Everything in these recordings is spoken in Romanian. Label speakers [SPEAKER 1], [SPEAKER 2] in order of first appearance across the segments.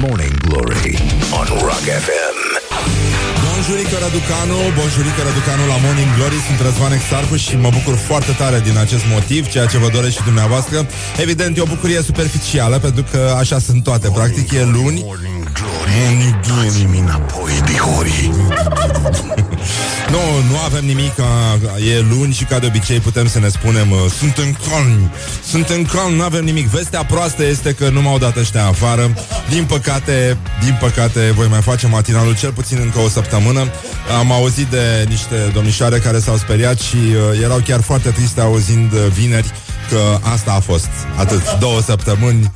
[SPEAKER 1] Morning Glory on Rock FM.
[SPEAKER 2] Bonjurică Raducanu, bonjurică Raducanu la Morning Glory. Sunt Răzvan Exarcu și mă bucur foarte tare din acest motiv Ceea ce vă doresc și dumneavoastră. Evident, e o bucurie superficială Pentru că așa sunt toate. Practic e luni
[SPEAKER 1] Morning Glory. Morning Glory. înapoi, dihorii.
[SPEAKER 2] Nu, nu avem nimic E luni și ca de obicei putem să ne spunem uh, Suntem calmi Suntem calmi, nu avem nimic Vestea proastă este că nu m-au dat ăștia afară Din păcate, din păcate Voi mai face matinalul cel puțin încă o săptămână Am auzit de niște domnișoare Care s-au speriat și uh, erau chiar foarte triste Auzind uh, vineri că asta a fost Atât, două săptămâni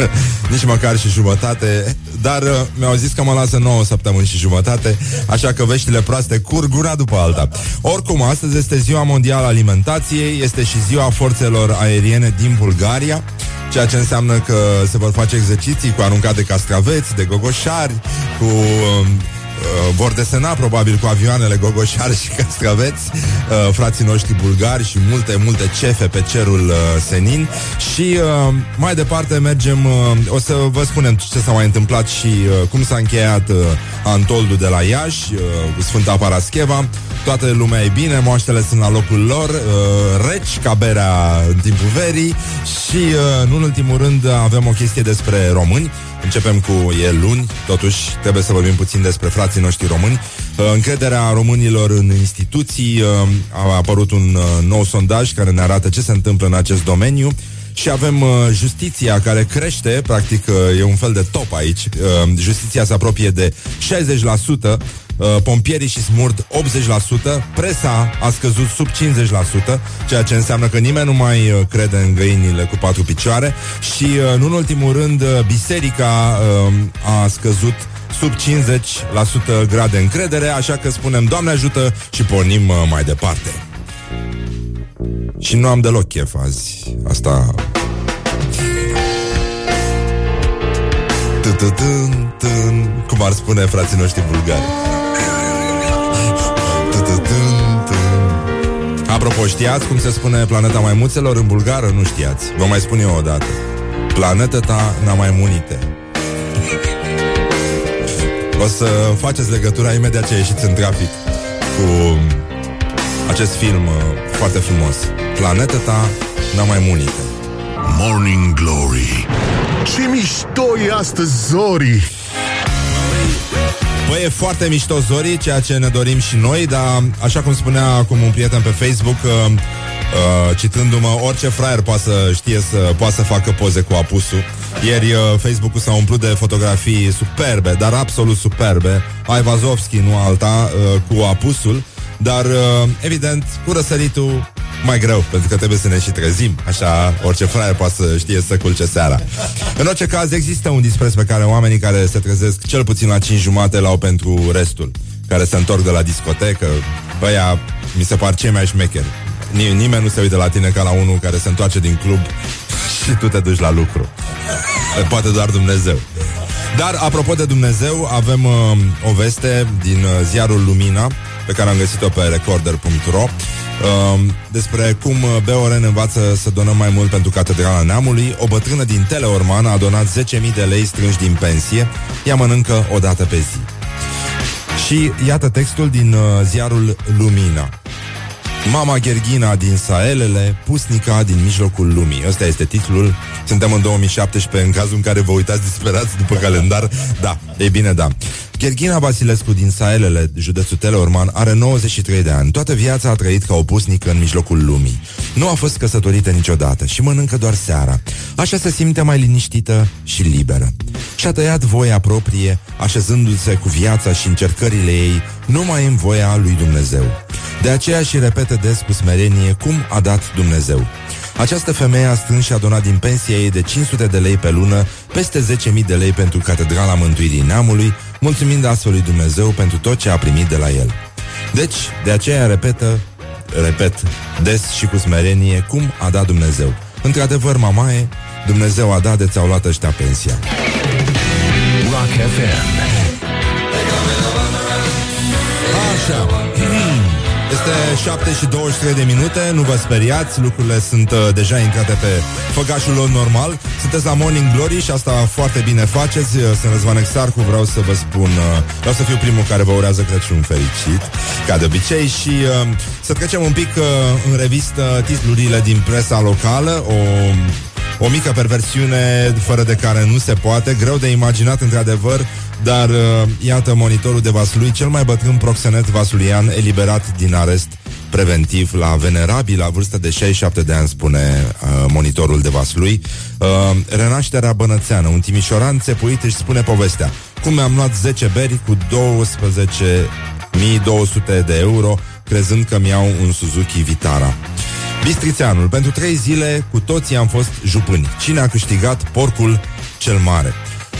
[SPEAKER 2] nici măcar și jumătate. Dar uh, mi-au zis că mă lasă 9 săptămâni și jumătate Așa că veștile proaste curg una după alta. Oricum, astăzi este ziua mondială alimentației Este și ziua forțelor aeriene din Bulgaria Ceea ce înseamnă că se vor face exerciții cu aruncat de castraveți, de gogoșari, cu uh, uh, vor desena probabil cu avioanele gogoșari și castraveți uh, frații noștri bulgari și multe, multe cefe pe cerul uh, senin. Și uh, mai departe mergem, uh, o să vă spunem ce s-a mai întâmplat și uh, cum s-a încheiat uh, Antoldul de la Iași, uh, cu Sfânta Parascheva, toată lumea e bine, moaștele sunt la locul lor, uh, reci ca berea în timpul verii și, uh, în ultimul rând, avem o chestie despre români. Începem cu e luni, totuși trebuie să vorbim puțin despre frații noștri români. Uh, Încrederea românilor în instituții uh, a apărut un uh, nou sondaj care ne arată ce se întâmplă în acest domeniu. Și avem uh, justiția care crește, practic uh, e un fel de top aici. Uh, justiția se apropie de 60%, uh, pompierii și smurt 80%, presa a scăzut sub 50%, ceea ce înseamnă că nimeni nu mai uh, crede în găinile cu patru picioare și, uh, nu în ultimul rând, uh, biserica uh, a scăzut sub 50% grade încredere, așa că spunem Doamne ajută și pornim uh, mai departe. Și nu am deloc chef azi. Asta... Tâtâtân, tân, Cum ar spune frații noștri bulgari. Apropo, știați cum se spune planeta maimuțelor în bulgară? Nu știați. Vă mai spun eu o dată. Planeta ta n-a mai munite. O să faceți legătura imediat ce ieșiți în trafic cu acest film uh, foarte frumos. Planeta ta n-a mai munite.
[SPEAKER 1] Morning Glory. Ce mișto e astăzi, Zori!
[SPEAKER 2] Băi, e foarte mișto Zori, ceea ce ne dorim și noi, dar așa cum spunea acum un prieten pe Facebook, uh, uh, citându-mă, orice fraier poate să știe să poate să facă poze cu apusul. Ieri uh, Facebook-ul s-a umplut de fotografii superbe, dar absolut superbe. Ai Vazovski, nu alta, uh, cu apusul. Dar, uh, evident, cu răsăritul mai greu, pentru că trebuie să ne și trezim. Așa, orice fraier poate să știe să culce seara. În orice caz, există un dispres pe care oamenii care se trezesc cel puțin la 5 jumate l-au pentru restul. Care se întorc de la discotecă. Băia, mi se par cei mai șmecheri. Ni- nimeni nu se uită la tine ca la unul care se întoarce din club și tu te duci la lucru. Poate doar Dumnezeu. Dar, apropo de Dumnezeu, avem uh, o veste din uh, ziarul Lumina, pe care am găsit-o pe recorder.ro, uh, despre cum uh, Beoren învață să donăm mai mult pentru Catedrala Neamului. O bătrână din Teleorman a donat 10.000 de lei strânși din pensie. Ea mănâncă o dată pe zi. Și iată textul din uh, ziarul Lumina. Mama Gherghina din Saelele, pusnica din mijlocul lumii. Ăsta este titlul. Suntem în 2017, în cazul în care vă uitați disperați după calendar. Da, e bine, da. Gherghina Vasilescu din Saelele, județul Teleorman, are 93 de ani. Toată viața a trăit ca o pusnică în mijlocul lumii. Nu a fost căsătorită niciodată și mănâncă doar seara. Așa se simte mai liniștită și liberă. Și-a tăiat voia proprie, așezându-se cu viața și încercările ei numai în voia lui Dumnezeu. De aceea și repetă des cu smerenie cum a dat Dumnezeu. Această femeie a strâns și a donat din pensia ei de 500 de lei pe lună peste 10.000 de lei pentru Catedrala Mântuirii Neamului, mulțumind astfel lui Dumnezeu pentru tot ce a primit de la el. Deci, de aceea repetă, repet, des și cu smerenie cum a dat Dumnezeu. Într-adevăr, mamaie, Dumnezeu a dat de ți-au luat ăștia pensia.
[SPEAKER 1] Rock FM.
[SPEAKER 2] Așa. Este 7 și 23 de minute, nu vă speriați, lucrurile sunt uh, deja intrate pe făgașul lor normal. Sunteți la Morning Glory și asta foarte bine faceți. Uh, sunt Răzvan Exarcu, vreau să vă spun, uh, vreau să fiu primul care vă urează Crăciun fericit, ca de obicei, și uh, să trecem un pic uh, în revistă titlurile din presa locală, o o mică perversiune fără de care nu se poate, greu de imaginat într-adevăr, dar uh, iată monitorul de Vaslui, cel mai bătrân proxenet vasluian eliberat din arest preventiv la venerabil, la vârstă de 67 de ani, spune uh, monitorul de Vaslui. Uh, renașterea bănățeană, un timișoran țepuit își spune povestea. Cum mi-am luat 10 beri cu 12.200 de euro, crezând că mi-au un Suzuki Vitara. Bistrițeanul, pentru trei zile cu toții am fost jupâni. Cine a câștigat porcul cel mare?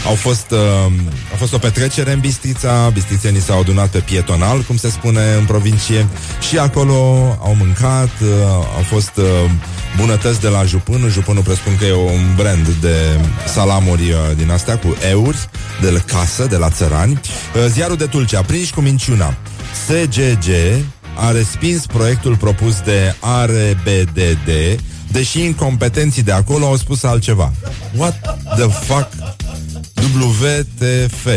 [SPEAKER 2] Au fost, uh, a fost o petrecere în Bistrița, bistrițenii s-au adunat pe pietonal, cum se spune în provincie, și acolo au mâncat, uh, au fost uh, bunătăți de la Jupân. Jupânul presupun că e un brand de salamuri uh, din astea cu euri, de la casă, de la țărani. Uh, ziarul de Tulcea, prinși cu minciuna. SGG a respins proiectul propus de RBDD, deși incompetenții de acolo au spus altceva. What the fuck? WTF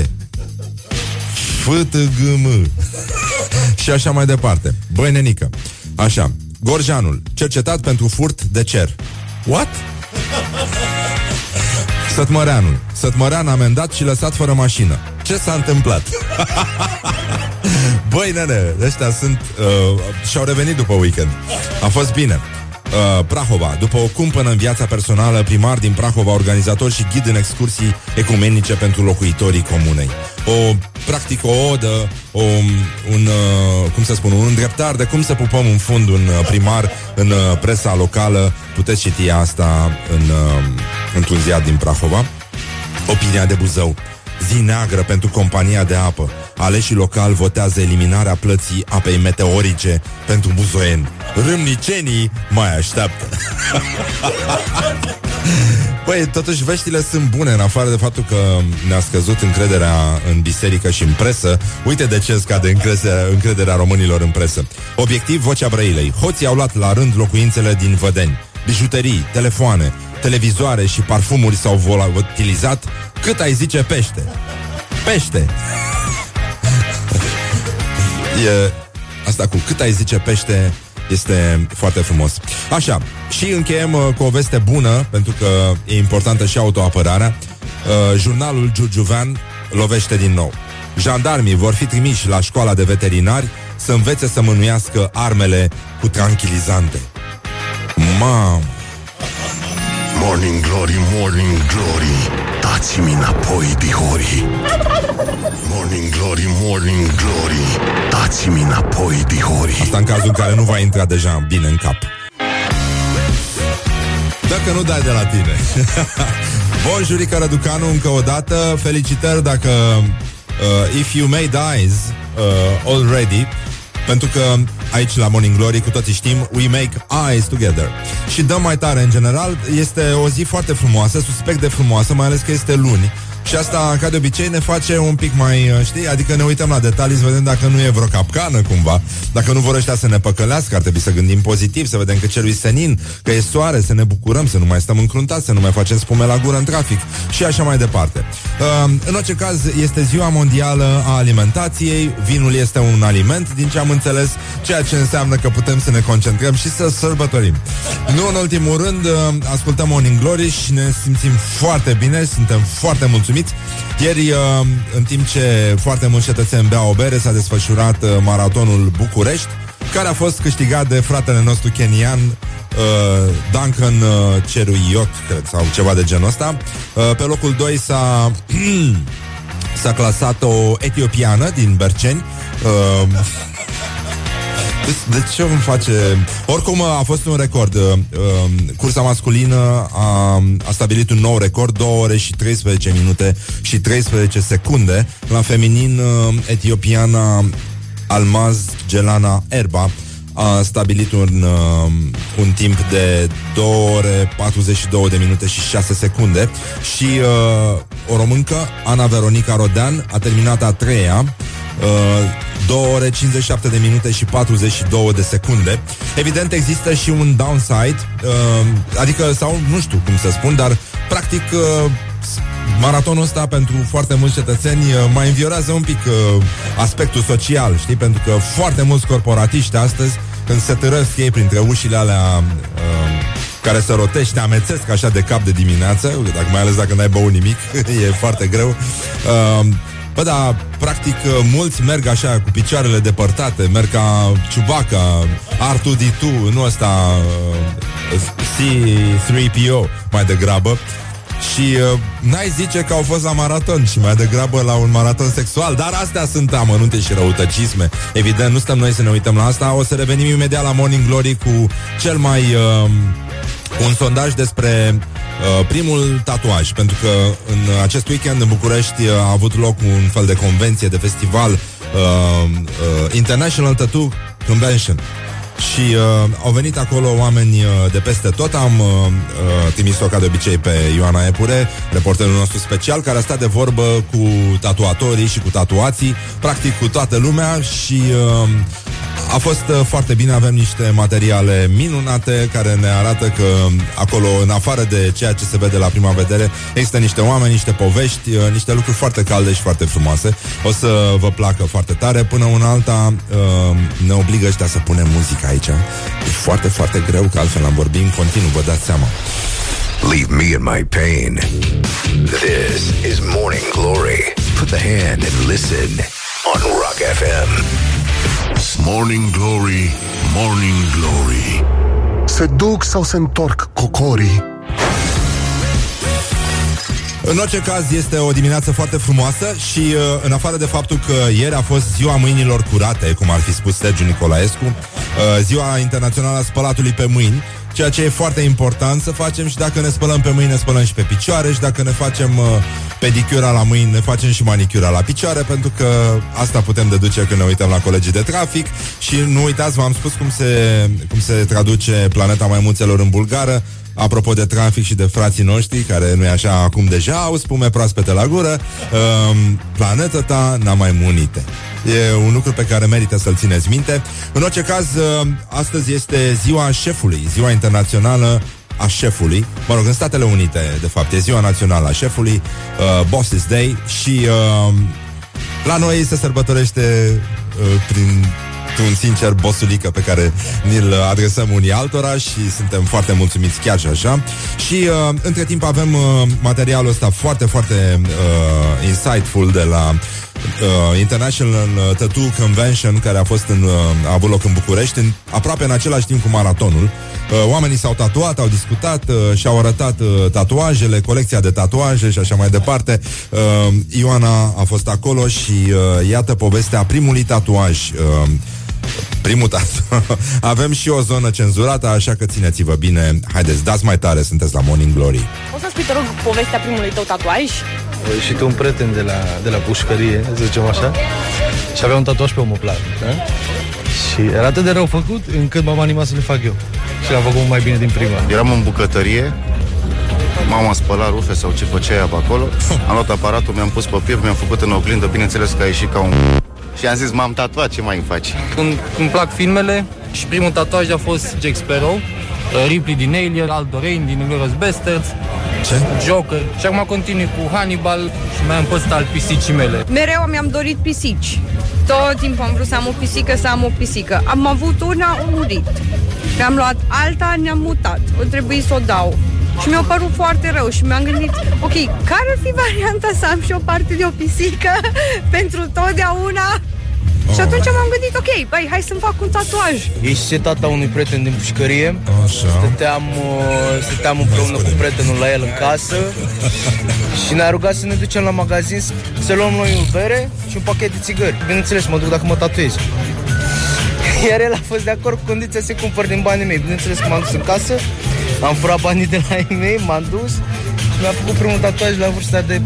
[SPEAKER 2] FTGM Și așa mai departe. Băi, nenică Așa. Gorjanul Cercetat pentru furt de cer. What? Sătmăreanul. Sătmărean amendat și lăsat fără mașină. Ce s-a întâmplat? Băi, nene, ăștia sunt uh, Și-au revenit după weekend. A fost bine Uh, Prahova. După o cumpănă în viața personală, primar din Prahova, organizator și ghid în excursii ecumenice pentru locuitorii comunei. O, practic, o odă, o, un, uh, cum să spun, un îndreptar de cum să pupăm în fund un uh, primar în uh, presa locală. Puteți citi asta în, uh, într-un ziar din Prahova. Opinia de Buzău. Zi neagră pentru compania de apă. Aleșii local votează eliminarea plății apei meteorice pentru buzoieni. Râmnicenii mai așteaptă. Păi, totuși, veștile sunt bune, în afară de faptul că ne-a scăzut încrederea în biserică și în presă. Uite de ce scade încrederea, încrederea românilor în presă. Obiectiv, vocea Brăilei. Hoții au luat la rând locuințele din Vădeni. Bijuterii, telefoane, televizoare și parfumuri s-au volatilizat. Cât ai zice pește? Pește! e, asta cu cât ai zice pește este foarte frumos. Așa, și încheiem uh, cu o veste bună, pentru că e importantă și autoapărarea. Uh, jurnalul Giurgiuvean lovește din nou. Jandarmii vor fi trimiși la școala de veterinari să învețe să mânuiască armele cu tranquilizante. Mam!
[SPEAKER 1] Morning Glory, Morning Glory Dați-mi înapoi, dihori. Morning Glory, Morning Glory Dați-mi înapoi, dihori.
[SPEAKER 2] Asta în cazul în care nu va intra deja bine în cap. Dacă nu dai de la tine. Bun, Jurica Răducanu, încă o dată. Felicitări dacă uh, If You May Dies uh, Already pentru că aici la Morning Glory cu toții știm We make eyes together. Și dăm mai tare în general Este o zi foarte frumoasă, suspect de frumoasă Mai ales că este luni și asta, ca de obicei, ne face un pic mai, uh, știi, adică ne uităm la detalii să vedem dacă nu e vreo capcană cumva, dacă nu vor ăștia să ne păcălească, ar trebui să gândim pozitiv, să vedem că cerul senin, că e soare, să ne bucurăm, să nu mai stăm încruntați, să nu mai facem spume la gură în trafic și așa mai departe. Uh, în orice caz, este ziua mondială a alimentației, vinul este un aliment, din ce am înțeles, ceea ce înseamnă că putem să ne concentrăm și să sărbătorim. Nu în ultimul rând, uh, ascultăm Morning Glory și ne simțim foarte bine, suntem foarte mulțumiți mulțumiți. Ieri, uh, în timp ce foarte mulți cetățeni beau o bere, s-a desfășurat uh, maratonul București, care a fost câștigat de fratele nostru kenian, uh, Duncan Ceruiot, cred, sau ceva de genul ăsta. Pe locul 2 s-a... s-a clasat o etiopiană din Berceni. De, de ce îmi face... Oricum a fost un record. Uh, uh, cursa masculină a, a stabilit un nou record, 2 ore și 13 minute și 13 secunde. La feminin, uh, etiopiana Almaz Gelana Erba a stabilit un, uh, un timp de 2 ore 42 de minute și 6 secunde și uh, o româncă, Ana Veronica Rodean, a terminat a treia uh, 2 ore 57 de minute și 42 de secunde. Evident, există și un downside, uh, adică, sau nu știu cum să spun, dar practic uh, maratonul ăsta pentru foarte mulți cetățeni uh, mai înviorează un pic uh, aspectul social, știi? Pentru că foarte mulți corporatiști astăzi, când se târăsc ei printre ușile alea uh, care se rotește, amețesc așa de cap de dimineață, dacă, mai ales dacă n-ai băut nimic, e foarte greu. Uh, Bă, da, practic, uh, mulți merg așa cu picioarele depărtate, merg ca Chewbacca, R2D2, nu ăsta uh, C3PO, mai degrabă. Și uh, n-ai zice că au fost la maraton și mai degrabă la un maraton sexual, dar astea sunt amănunte și răutăcisme. Evident, nu stăm noi să ne uităm la asta. O să revenim imediat la Morning Glory cu cel mai... Uh, un sondaj despre uh, primul tatuaj, pentru că în acest weekend în București uh, a avut loc un fel de convenție, de festival uh, uh, International Tattoo Convention. Și uh, au venit acolo oameni uh, de peste tot Am uh, uh, trimis-o ca de obicei pe Ioana Epure Reporterul nostru special Care a stat de vorbă cu tatuatorii și cu tatuații Practic cu toată lumea Și uh, a fost uh, foarte bine, avem niște materiale minunate care ne arată că acolo, în afară de ceea ce se vede la prima vedere, există niște oameni, niște povești, uh, niște lucruri foarte calde și foarte frumoase. O să vă placă foarte tare. Până una alta uh, ne obligă ăștia să punem muzică aici. E foarte, foarte greu, că altfel am vorbit în continuu, vă dați seama.
[SPEAKER 1] Leave me in my pain. This is Morning Glory. Put the hand and listen on Rock FM. Morning Glory, Morning Glory.
[SPEAKER 3] Se duc sau se întorc cocorii?
[SPEAKER 2] În orice caz, este o dimineață foarte frumoasă și uh, în afară de faptul că ieri a fost ziua mâinilor curate, cum ar fi spus Sergiu Nicolaescu, uh, ziua internațională a spălatului pe mâini, ceea ce e foarte important să facem și dacă ne spălăm pe mâini, ne spălăm și pe picioare și dacă ne facem uh, pedicura la mâini, ne facem și manicura la picioare, pentru că asta putem deduce când ne uităm la colegii de trafic. Și nu uitați, v-am spus cum se, cum se traduce planeta maimuțelor în bulgară, Apropo de trafic și de frații noștri Care nu e așa acum deja Au spume proaspete la gură. Uh, Planeta ta n-a mai munite. E un lucru pe care merită să-l țineți minte. În orice caz, uh, astăzi este ziua șefului Ziua internațională a șefului. Mă rog, în Statele Unite, de fapt E ziua națională a șefului uh, Bosses Day Și uh, la noi se sărbătorește uh, Prin un sincer bosulică pe care ni-l adresăm unii altora și suntem foarte mulțumiți chiar și așa. Și uh, între timp avem uh, materialul ăsta foarte, foarte uh, insightful de la uh, International Tattoo Convention care a fost în, uh, a avut loc în București în, aproape în același timp cu maratonul. Uh, oamenii s-au tatuat, au discutat uh, și-au arătat uh, tatuajele, colecția de tatuaje și așa mai departe. Uh, Ioana a fost acolo și uh, iată povestea primului tatuaj uh, Primul tatu. Avem și o zonă cenzurată, așa că țineți-vă bine. Haideți, dați mai tare, sunteți la Morning Glory.
[SPEAKER 4] O să spui, te rog, povestea primului tău tatuaj?
[SPEAKER 5] Și tu un prieten de la, de la pușcărie, să zicem așa, și avea un tatuaj pe omoplat. Da? Și era atât de rău făcut, încât m-am animat să le fac eu. Și l-am făcut mai bine din prima.
[SPEAKER 6] Eram în bucătărie, mama spăla rufe sau ce făcea ea pe acolo, am luat aparatul, mi-am pus pe piept, mi-am făcut în oglindă, bineînțeles că a ieșit ca un... Și am zis, m-am tatuat, ce mai îmi faci?
[SPEAKER 5] Îmi, îmi plac filmele și primul tatuaj a fost Jack Sparrow, Ripley din Alien, Aldo Rain din Inglourious Basterds,
[SPEAKER 2] Ce?
[SPEAKER 5] Joker. Și acum continui cu Hannibal și mai am păstrat al pisicii mele.
[SPEAKER 7] Mereu mi-am dorit pisici. Tot timpul am vrut să am o pisică, să am o pisică. Am avut una, am murit. Mi-am luat alta, ne-am mutat. O trebuie să o dau. Și mi-a părut foarte rău și mi-am gândit, ok, care ar fi varianta să am și o parte de o pisică pentru totdeauna? Și atunci m-am gândit, ok, băi, hai să-mi fac un tatuaj.
[SPEAKER 5] Ești tata unui prieten din pușcărie.
[SPEAKER 2] Așa.
[SPEAKER 5] Stăteam, uh, stăteam împreună cu prietenul la el în casă și ne-a rugat să ne ducem la magazin să- să luăm noi o bere și un pachet de țigări. Bineînțeles, mă duc dacă mă tatuez. Iar el a fost de acord cu condiția să cumpăr din banii mei. Bineînțeles că m-am dus în casă, am furat banii de la ei mei, m-am dus și mi-a făcut primul tatuaj la vârsta de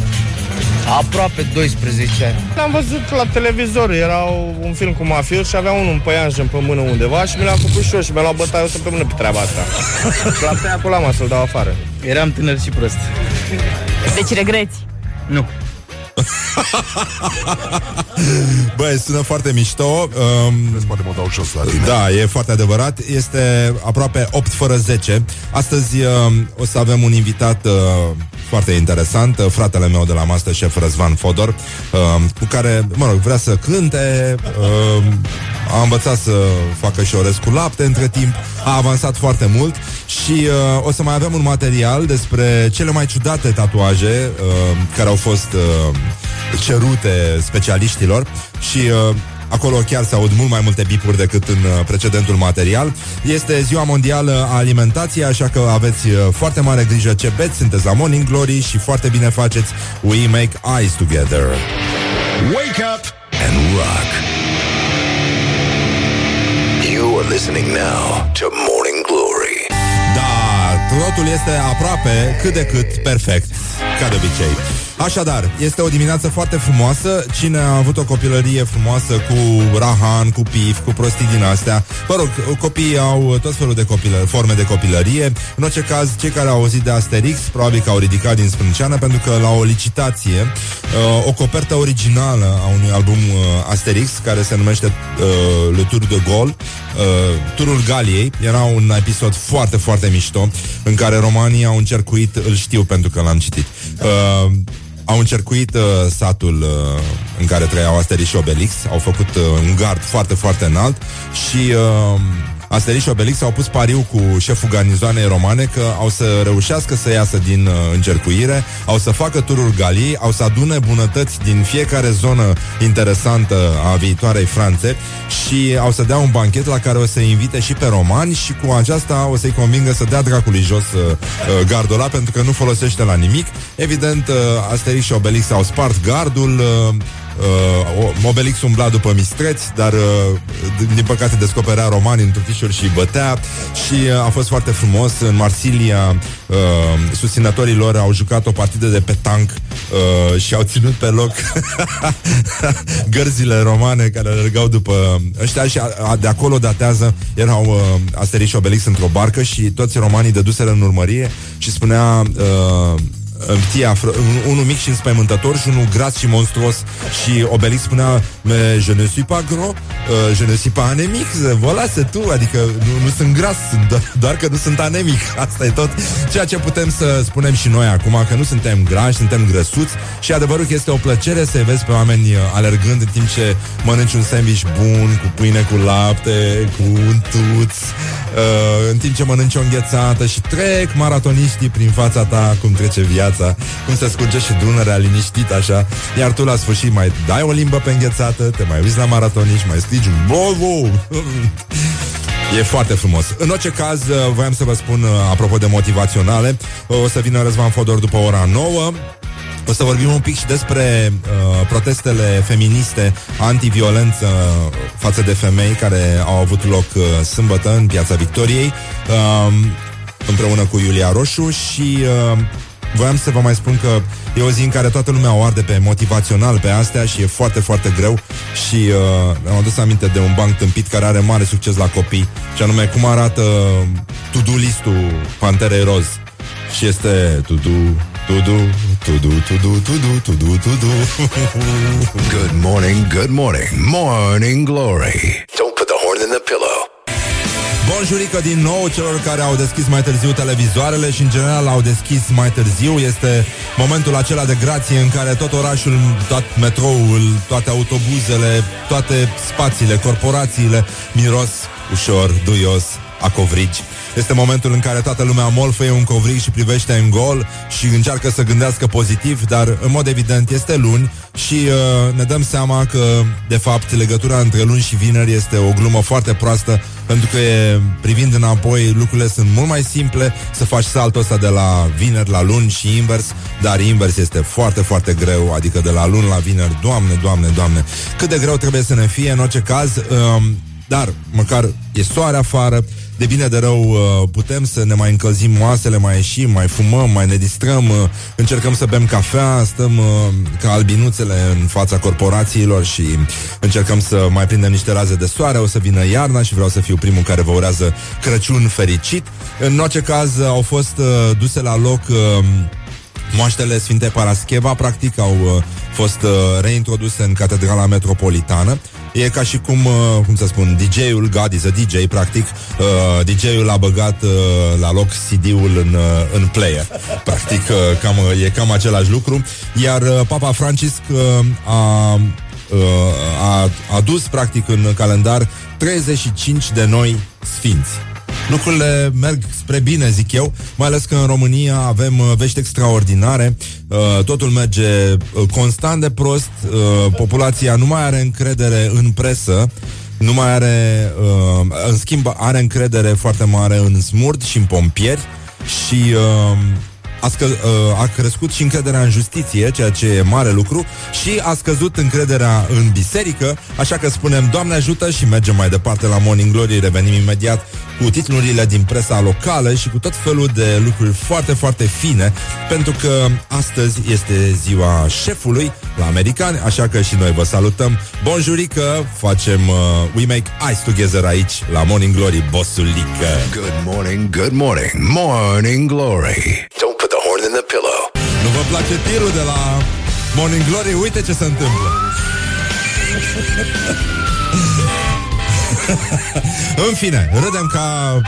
[SPEAKER 5] aproape 12 ani.
[SPEAKER 8] L-am văzut la televizor, era un film cu mafios și avea unul un păianjen pe mână undeva și mi l-am făcut și eu și mi-a luat bătaie o săptămână pe treaba asta. La pe acolo am să-l dau afară.
[SPEAKER 5] Eram tânăr și prost.
[SPEAKER 4] Deci regreți.
[SPEAKER 5] Nu.
[SPEAKER 2] Băi, sună foarte mișto um,
[SPEAKER 3] Poate mă dau jos la tine.
[SPEAKER 2] Da, e foarte adevărat Este aproape 8 fără 10 Astăzi um, o să avem un invitat uh, foarte interesant uh, Fratele meu de la Masterchef, Răzvan Fodor um, Cu care, mă rog, vrea să cânte um, A învățat să facă și orez cu lapte Între timp a avansat foarte mult Și uh, o să mai avem un material Despre cele mai ciudate tatuaje uh, Care au fost uh, cerute specialiștilor Și uh, Acolo chiar se aud mult mai multe bipuri decât în uh, precedentul material. Este ziua mondială a alimentației, așa că aveți uh, foarte mare grijă ce beți, sunteți la Morning Glory și foarte bine faceți We Make Eyes Together.
[SPEAKER 1] Wake up and rock. You are listening now to Morning Glory.
[SPEAKER 2] Dar totul este aproape cât de cât perfect, ca de obicei. Așadar, este o dimineață foarte frumoasă. Cine a avut o copilărie frumoasă Cu rahan, cu pif, cu prostii din astea Mă rog, copiii au tot felul de copilă, forme de copilărie. În orice caz, cei care au auzit de Asterix Probabil că au ridicat din sprânceană Pentru că la o licitație uh, O copertă originală a unui album uh, Asterix Care se numește uh, Le Tour de Gaulle uh, Turul Galiei Era un episod foarte, foarte mișto În care romanii au încercuit Îl știu pentru că l-am citit. Uh, au încercuit uh, satul uh, în care trăiau Asterix și Obelix, au făcut uh, un gard foarte, foarte înalt. Și uh, Asterix și Obelix au pus pariu cu șeful garnizoanei romane că au să reușească să iasă din uh, încercuire, au să facă turul Galiei, au să adune bunătăți din fiecare zonă interesantă a viitoarei Franțe și au să dea un banchet la care o să invite și pe romani și cu aceasta o să-i convingă să dea dracului jos uh, uh, gardul ăla pentru că nu folosește la nimic. Evident, uh, Asterix și Obelix au spart gardul, uh, Uh, Obelix umbla după mistreți, dar uh, din păcate descoperea romani într-un fișuri și îi bătea și uh, a fost foarte frumos. În Marsilia, uh, susținătorii lor au jucat o partidă de petanc uh, și au ținut pe loc gărzile romane care alergau după ăștia și a, a, de acolo datează, erau uh, Asterix și Obelix într-o barcă și toți romanii dăduseră în urmărie și spunea uh, Tia, unul mic și înspăimântător și unul gras și monstruos. Și Obelix spunea Mais je ne suis pas gros, uh, je ne suis pas anemic, voilà, c'est tout, adică nu, nu sunt gras, sunt doar, doar că nu sunt anemic, asta e tot ceea ce putem să spunem și noi acum, că nu suntem grași, suntem grăsuți. Și adevărul că este o plăcere să vezi pe oameni uh, alergând în timp ce mănânci un sandwich bun, cu pâine cu lapte, cu un tuț, uh, în timp ce mănânci o înghețată și trec maratoniștii prin fața ta cum trece viața viața Cum se scurge și Dunărea liniștit așa Iar tu la sfârșit mai dai o limbă pe înghețată Te mai uiți la maratonici, mai strigi un Bravo! E foarte frumos. În orice caz, uh, voiam să vă spun, uh, apropo de motivaționale, o să vină Răzvan Fodor după ora 9. O să vorbim un pic și despre uh, protestele feministe antiviolență față de femei care au avut loc uh, sâmbătă în Piața Victoriei uh, împreună cu Iulia Roșu și uh, voiam să vă mai spun că e o zi în care toată lumea o arde pe motivațional pe astea și e foarte, foarte greu și uh, am adus aminte de un banc tâmpit care are mare succes la copii și anume cum arată to-do listul Panterei Roz? Și este to-do, to-do, to-do, to-do, to-do, to-do, to-do.
[SPEAKER 1] Good morning, good morning, Morning Glory. Don't put the horn in the pillow
[SPEAKER 2] Bonjurică din nou celor care au deschis mai târziu televizoarele și în general au deschis mai târziu. Este momentul acela de grație în care tot orașul, tot metroul, toate autobuzele, toate spațiile, corporațiile miros ușor, duios, a covrigi. Este momentul în care toată lumea molfăie un covrig și privește în gol și încearcă să gândească pozitiv, dar în mod evident este luni și uh, ne dăm seama că, de fapt, legătura între luni și vineri este o glumă foarte proastă pentru că, e, privind înapoi, lucrurile sunt mult mai simple să faci saltul ăsta de la vineri la luni și invers, dar invers este foarte, foarte greu, adică de la luni la vineri, doamne, doamne, doamne, cât de greu trebuie să ne fie în orice caz, um, dar măcar e soare afară, de bine de rău uh, putem să ne mai încălzim oasele, mai ieșim, mai fumăm, mai ne distrăm, uh, încercăm să bem cafea, stăm uh, ca albinuțele în fața corporațiilor și încercăm să mai prindem niște raze de soare, o să vină iarna și vreau să fiu primul care vă urează Crăciun fericit. În orice caz au fost duse la loc moaștele Sfinte Parascheva, practic, au fost uh, reintroduse în Catedrala Metropolitană. E ca și cum, uh, cum să spun, DJ-ul, God is a DJ, practic, uh, DJ-ul a băgat uh, la loc CD-ul în, uh, în player. Practic, uh, cam, uh, e cam același lucru. Iar uh, Papa Francisc uh, a, uh, a adus, practic, în calendar 35 de noi sfinți. Lucrurile merg spre bine, zic eu, mai ales că în România avem uh, vești extraordinare, uh, totul merge uh, constant de prost, uh, populația nu mai are încredere în presă, nu mai are, uh, în schimb, are încredere foarte mare în smurd și în pompieri și uh, a, scă, uh, a crescut și încrederea în justiție, ceea ce e mare lucru, și a scăzut încrederea în biserică, așa că spunem Doamne ajută și mergem mai departe la Morning Glory, revenim imediat cu titlurile din presa locală și cu tot felul de lucruri foarte, foarte fine, pentru că astăzi este ziua șefului la americani, așa că și noi vă salutăm. Bonjurică, facem uh, We Make Ice Together aici la Morning Glory, bossulică.
[SPEAKER 1] Good morning, good morning, morning glory. Don't
[SPEAKER 2] vă place tirul de la Morning Glory? Uite ce se întâmplă. În fine, râdem ca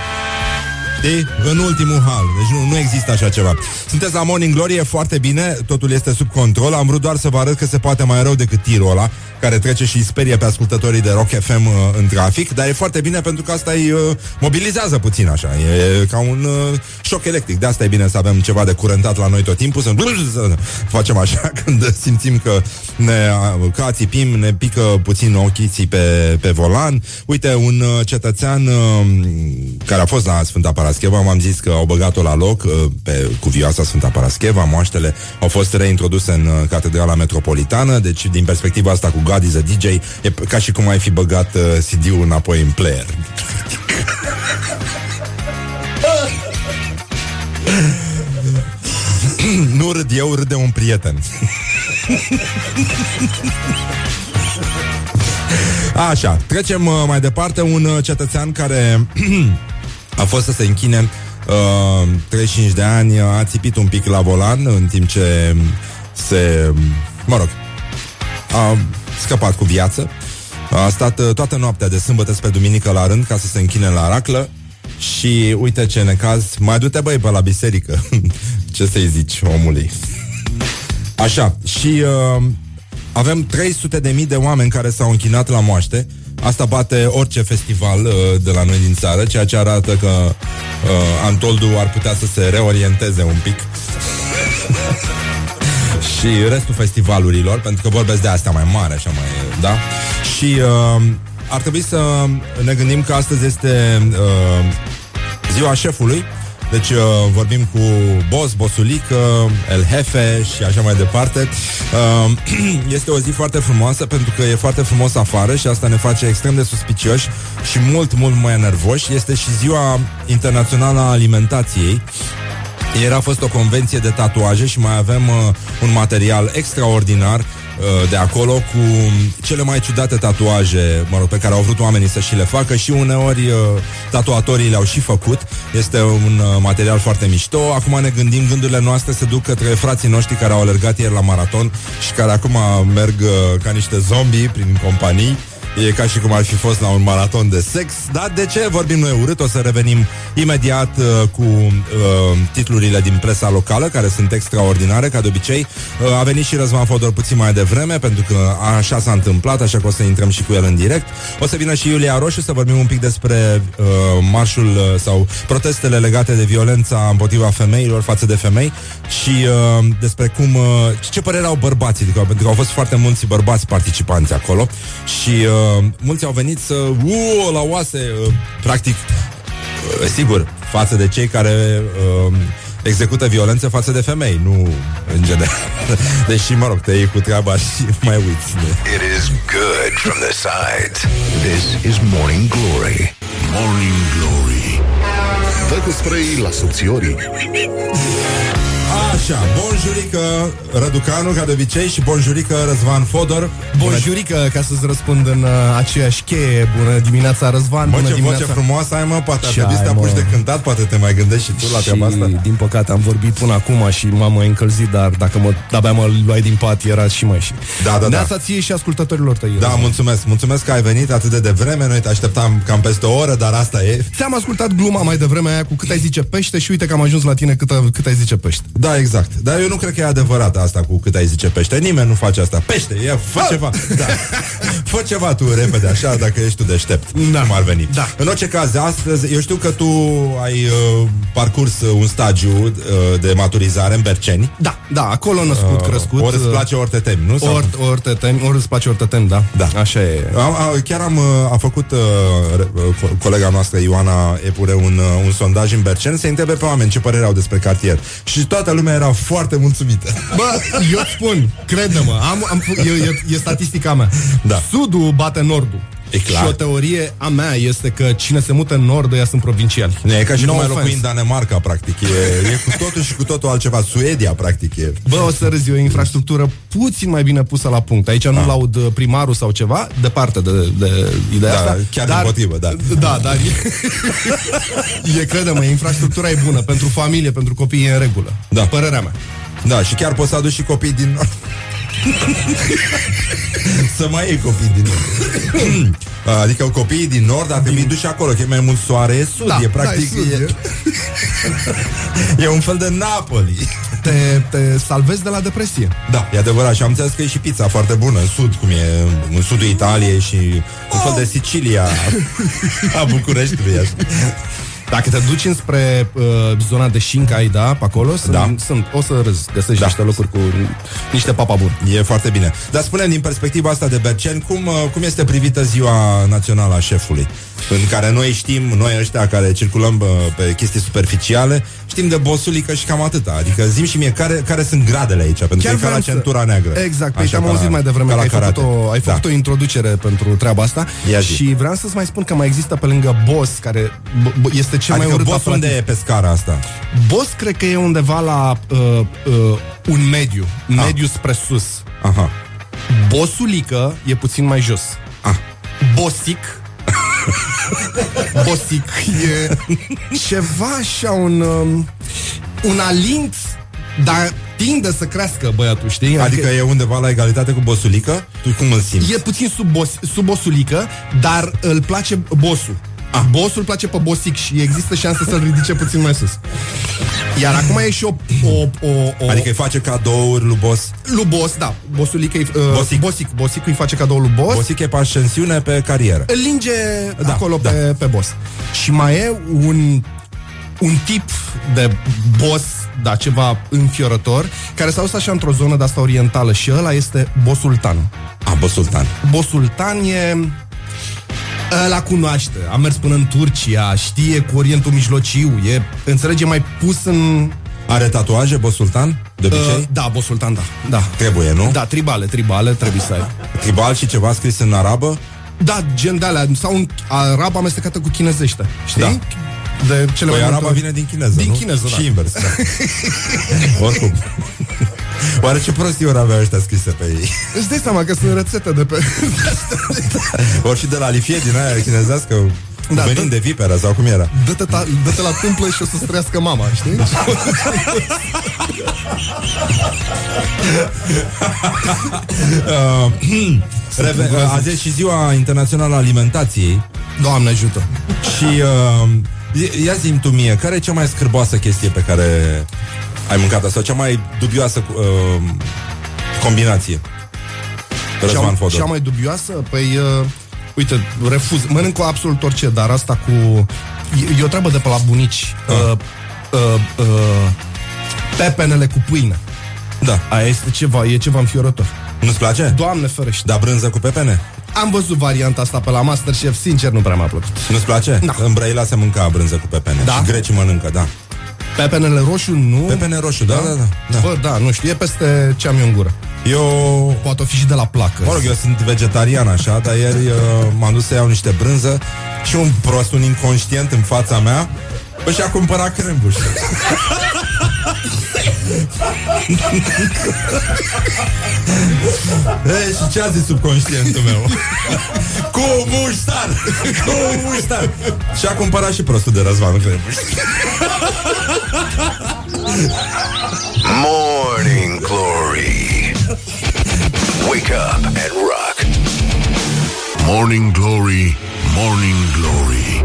[SPEAKER 2] Știi? În ultimul hal. Deci nu, nu există așa ceva. Sunteți la Morning Glory, e foarte bine, totul este sub control. Am vrut doar să vă arăt că se poate mai rău decât tirul ăla, care trece și îi sperie pe ascultătorii de Rock FM uh, în trafic, dar e foarte bine pentru că asta îi uh, mobilizează puțin așa. E ca un uh, șoc electric. De asta e bine să avem ceva de curentat la noi tot timpul, să, să facem așa când simțim că ne, uh, că țipim, ne pică puțin ochii pe, pe volan. Uite, un uh, cetățean uh, care a fost la Sfânta Parascheva, m-am zis că au băgat-o la loc uh, pe cuvioasa Sfânta Parascheva, moaștele au fost reintroduse în uh, Catedrala Metropolitană, deci din perspectiva asta cu God is a DJ, e p- ca și cum ai fi băgat uh, CD-ul înapoi în player. nu râd eu, râde un prieten. Așa, trecem uh, mai departe. Un uh, cetățean care a fost să se închine uh, 35 de ani, a țipit un pic la volan în timp ce se, mă rog, a scăpat cu viață. A stat uh, toată noaptea de sâmbătă spre duminică la rând ca să se închine la raclă și uite ce necaz, mai du-te băi pe la biserică. ce să-i zici omului? Așa, și uh, avem 300 de mii de oameni care s-au închinat la moaște. Asta bate orice festival uh, de la noi din țară, ceea ce arată că uh, Antoldu ar putea să se reorienteze un pic. și restul festivalurilor, pentru că vorbesc de astea mai mari, așa mai, da? Și uh, ar trebui să ne gândim că astăzi este uh, ziua șefului, deci uh, vorbim cu boss, bosulică, el hefe și așa mai departe. Uh, este o zi foarte frumoasă pentru că e foarte frumos afară și asta ne face extrem de suspicioși și mult, mult mai nervoși. Este și ziua internațională a alimentației. Ieri a fost o convenție de tatuaje și mai avem uh, un material extraordinar uh, de acolo cu cele mai ciudate tatuaje, mă rog, pe care au vrut oamenii să și le facă și uneori uh, tatuatorii le-au și făcut. Este un uh, material foarte mișto. Acum ne gândim, gândurile noastre se duc către frații noștri care au alergat ieri la maraton și care acum merg uh, ca niște zombi prin companii. E ca și cum ar fi fost la un maraton de sex Dar de ce vorbim noi urât? O să revenim imediat uh, cu uh, titlurile din presa locală Care sunt extraordinare, ca de obicei. Uh, A venit și Răzvan Fodor puțin mai devreme Pentru că așa s-a întâmplat Așa că o să intrăm și cu el în direct. O să vină și Iulia Roșu să vorbim un pic despre uh, marșul uh, Sau protestele legate de violența Împotriva femeilor față de femei Și uh, despre cum uh, Ce părere au bărbații adică, Pentru că au fost foarte mulți bărbați participanți acolo. Și uh, mulți au venit să uo, la oase, uh, practic, uh, sigur, față de cei care uh, execută violențe față de femei, nu în general. Deși, mă rog, te iei cu treaba și mai uiți. De...
[SPEAKER 1] It is good from the sides. This is Morning Glory.
[SPEAKER 3] Morning Glory Dă cu spray la subțiorii
[SPEAKER 2] Așa, bonjurică Răducanu, ca de obicei, și bonjurică Răzvan Fodor.
[SPEAKER 9] Bonjurică, ca să-ți răspund în uh, aceeași cheie. Bună dimineața, Răzvan.
[SPEAKER 2] Mă,
[SPEAKER 9] Bună
[SPEAKER 2] ce
[SPEAKER 9] dimineața.
[SPEAKER 2] voce frumoasă ai, mă, poate ar
[SPEAKER 9] Ce
[SPEAKER 2] trebui să te
[SPEAKER 9] ai,
[SPEAKER 2] apuci
[SPEAKER 9] mă?
[SPEAKER 2] de cântat, poate te mai gândești și tu la treaba asta.
[SPEAKER 9] Și, din păcate, am vorbit până acum și m-am încălzit, dar dacă mă, de-abia mă luai din pat, era și mai și.
[SPEAKER 2] Da, da, da.
[SPEAKER 9] Neața ție și ascultătorilor tăi.
[SPEAKER 2] Da, mulțumesc, mulțumesc că ai venit atât de devreme Noi te așteptam cam peste o oră, dar asta e
[SPEAKER 9] Ți-am ascultat gluma mai devreme aia cu cât ai zice pește și uite că am ajuns la tine cât, cât ai zice pește.
[SPEAKER 2] Da, exact. Dar eu nu cred că e adevărat asta cu cât ai zice pește. Nimeni nu face asta. Pește, e, fă ceva. Da. Fă ceva tu repede, așa, dacă ești tu deștept.
[SPEAKER 9] Da.
[SPEAKER 2] Cum ar veni.
[SPEAKER 9] Da.
[SPEAKER 2] În orice caz, astăzi, eu știu că tu ai uh, parcurs uh, un stagiu uh, de maturizare în Berceni.
[SPEAKER 9] Da, da, acolo născut,
[SPEAKER 2] Uh,
[SPEAKER 9] crescut.
[SPEAKER 2] Ori îți place, ori te temi, nu? Sau-
[SPEAKER 9] Ori, ori te temi, ori îți place, ori te temi, da.
[SPEAKER 2] Da.
[SPEAKER 9] Așa e.
[SPEAKER 2] Am, a, chiar am uh, a făcut uh, re- uh, co- colega noastră Ioana Epure un, uh, un sondaj în Berceni să întrebe pe oameni ce părere au despre cartier. Și toată lumea era foarte mulțumită.
[SPEAKER 9] Bă, eu îți spun, crede-mă, am, am, fu- e, e, e statistica mea.
[SPEAKER 2] Da.
[SPEAKER 9] Sudul bate nordul.
[SPEAKER 2] E clar.
[SPEAKER 9] Și o teorie a mea este că cine se mută în nord, ăia sunt provinciali.
[SPEAKER 2] Nu, e ca și
[SPEAKER 9] No
[SPEAKER 2] cum ai
[SPEAKER 9] offense.
[SPEAKER 2] locui în Danemarca, practic. E, e cu totul și cu totul altceva. Suedia, practic, e.
[SPEAKER 9] Bă, o să râzi, e o infrastructură puțin mai bine pusă la punct. Aici nu laud uh, primarul sau ceva, departe de, de ideea
[SPEAKER 2] Da,
[SPEAKER 9] asta.
[SPEAKER 2] chiar dimpotrivă, da.
[SPEAKER 9] Da, dar e, e crede-mă, infrastructura e bună pentru familie, pentru copii e în regulă.
[SPEAKER 2] Da.
[SPEAKER 9] Părerea mea.
[SPEAKER 2] Da, și chiar poți să aduci și copii din nord. să mai iei copii din nord. adică copiii din nord ar trebui duși acolo, că e mai mult soare, e sud,
[SPEAKER 9] Da,
[SPEAKER 2] e practic...
[SPEAKER 9] da, e sud,
[SPEAKER 2] e... e un fel de Napoli.
[SPEAKER 9] Te, te salvezi de la depresie.
[SPEAKER 2] Da, e adevărat și am înțeles că e și pizza foarte bună în sud, cum e în sudul Italiei și un fel de Sicilia a Bucureștiului. Așa.
[SPEAKER 9] Dacă te duci înspre uh, zona de Shinkai, da, pe acolo, sunt,
[SPEAKER 2] Da.
[SPEAKER 9] sunt, o să râzi, găsești
[SPEAKER 2] Da.
[SPEAKER 9] niște locuri cu niște papa buni.
[SPEAKER 2] E foarte bine. Dar spune din perspectiva asta de Berceni, cum, uh, cum este privită ziua națională a șefului? În care noi știm, noi ăștia care circulăm uh, pe chestii superficiale, știm de bosulică și cam atâta. Adică zim și mie care, care sunt gradele aici, pentru că e ca
[SPEAKER 9] vreau
[SPEAKER 2] la
[SPEAKER 9] să-
[SPEAKER 2] centura neagră.
[SPEAKER 9] Exact, păi
[SPEAKER 2] Așa,
[SPEAKER 9] te-am
[SPEAKER 2] ca
[SPEAKER 9] auzit
[SPEAKER 2] la-
[SPEAKER 9] mai devreme
[SPEAKER 2] ca
[SPEAKER 9] că
[SPEAKER 2] la
[SPEAKER 9] ai făcut,
[SPEAKER 2] karate.
[SPEAKER 9] o, ai făcut
[SPEAKER 2] da.
[SPEAKER 9] o introducere pentru treaba asta
[SPEAKER 2] Ia zi.
[SPEAKER 9] și vreau să-ți mai spun că mai există pe lângă boss, care b- b- este cel mai
[SPEAKER 2] Adică
[SPEAKER 9] urât
[SPEAKER 2] boss unde
[SPEAKER 9] apelativ.
[SPEAKER 2] e pe scara asta?
[SPEAKER 9] Boss cred că e undeva la uh, uh, un mediu,
[SPEAKER 2] Ah.
[SPEAKER 9] mediu spre sus.
[SPEAKER 2] Aha.
[SPEAKER 9] Bosulică e puțin mai jos.
[SPEAKER 2] Ah.
[SPEAKER 9] Bosic Bosic e ceva așa un um, un alint dar tinde să crească băiatul, știi?
[SPEAKER 2] Adică e undeva la egalitate cu bosulică? Tu cum îl simți?
[SPEAKER 9] E puțin sub, bos, sub bosulică, dar îl place bosul. Ah. Bosul place pe bosic și există șanse să-l ridice puțin mai sus. Iar acum e și o... o, o, o
[SPEAKER 2] Adică îi face cadouri lui boss?
[SPEAKER 9] lui boss, da. Bosic, uh,
[SPEAKER 2] Bosic.
[SPEAKER 9] bosic. Bosic îi face cadou lui boss.
[SPEAKER 2] Bossic e pe ascensiune pe carieră.
[SPEAKER 9] Îl linge
[SPEAKER 2] Da,
[SPEAKER 9] da, acolo
[SPEAKER 2] da.
[SPEAKER 9] da. Pe, pe boss. Și mai e un un tip de boss, da, ceva înfiorător, care s-a dus așa într-o zonă de asta orientală și ăla este Bosultan.
[SPEAKER 2] A, boss sultan.
[SPEAKER 9] Bosultan e... Ăla cunoaște, a mers până în Turcia, știe cu Orientul Mijlociu, e, înțelege, mai pus în...
[SPEAKER 2] Are tatuaje, boss sultan? De obicei?
[SPEAKER 9] Uh, da, Bosultan, da, da.
[SPEAKER 2] Trebuie, nu?
[SPEAKER 9] Da, tribale, tribale, trebuie să ai.
[SPEAKER 2] Tribal și ceva scris în arabă?
[SPEAKER 9] Da, gen de alea, sau un arab amestecată cu chinezește, știi?
[SPEAKER 2] Da.
[SPEAKER 9] De cele
[SPEAKER 2] Păi
[SPEAKER 9] mai
[SPEAKER 2] araba
[SPEAKER 9] multe ori.
[SPEAKER 2] vine din chineză,
[SPEAKER 9] Din
[SPEAKER 2] nu?
[SPEAKER 9] chineză, da.
[SPEAKER 2] Și invers, da. Oricum. Oare ce prostiuri aveau ăștia scrise pe ei?
[SPEAKER 9] Îți dai seama că sunt rețete de pe...
[SPEAKER 2] Ori și de la lifie din aia chinezească da,
[SPEAKER 9] Da,
[SPEAKER 2] venind
[SPEAKER 9] da.
[SPEAKER 2] de vipera sau cum era?
[SPEAKER 9] Dă-te, ta, dă-te la tâmplă și o să străiască mama, știi?
[SPEAKER 2] Uh, reve- uh, azi e și ziua internațională a alimentației
[SPEAKER 9] Doamne ajută!
[SPEAKER 2] și uh, ia zi tu mie, care e cea mai scârboasă chestie pe care ai mâncat sau cea mai dubioasă uh, combinație? Răzvan
[SPEAKER 9] Cea,
[SPEAKER 2] Fodor.
[SPEAKER 9] cea mai dubioasă? Păi, uh, uite, refuz. Mănânc cu absolut orice, dar asta cu... E, e o treabă de pe la bunici.
[SPEAKER 2] Ah.
[SPEAKER 9] Uh, uh, uh, pepenele cu pâine.
[SPEAKER 2] Da.
[SPEAKER 9] Aia este ceva, e ceva înfiorător.
[SPEAKER 2] Nu-ți place?
[SPEAKER 9] Doamne ferește.
[SPEAKER 2] Da brânză cu pepene?
[SPEAKER 9] Am văzut varianta asta pe la Masterchef, sincer nu prea m-a plăcut.
[SPEAKER 2] Nu-ți place?
[SPEAKER 9] Da.
[SPEAKER 2] În Brăila se mânca brânză cu pepene.
[SPEAKER 9] Da?
[SPEAKER 2] Și grecii mănâncă, da.
[SPEAKER 9] Pepenele roșu nu.
[SPEAKER 2] Pepene roșu, da, da, da. da.
[SPEAKER 9] Bă, da, nu știu, e peste ce am eu în gură.
[SPEAKER 2] Eu
[SPEAKER 9] Poate o fi și de la placă.
[SPEAKER 2] Mă rog, eu sunt vegetarian așa, dar ieri uh, m-am dus să iau niște brânză și un prost, un inconștient în fața mea, își a cumpărat crembuș. Ei, și ce a zis subconștientul meu? Cu muștar! Cu muștar! Și a cumpărat și prostul de Răzvan, nu cred.
[SPEAKER 1] Morning Glory. Wake up and rock.
[SPEAKER 3] Morning Glory, Morning Glory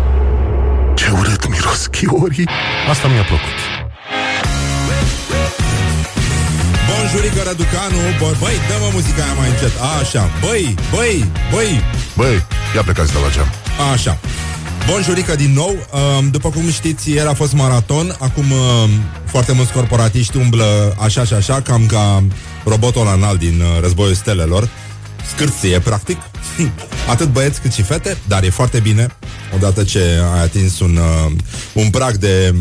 [SPEAKER 3] Ce urât miros chiorii Asta mi-a plăcut
[SPEAKER 2] Bonjurică Răducanu. Bă, Băi, dă-mă muzica aia mai încet. Așa, băi, băi, băi.
[SPEAKER 3] Băi, ia plecați de la geam.
[SPEAKER 2] Așa. Bonjurică din nou. Um, După cum știți, ieri a fost maraton. Acum um, foarte mulți corporatiști umblă așa și așa Cam ca robotul ăla înalt din uh, Războiul Stelelor. Scârție, practic. Atât băieți cât și fete Dar e foarte bine. Odată ce ai atins un, uh, un prag de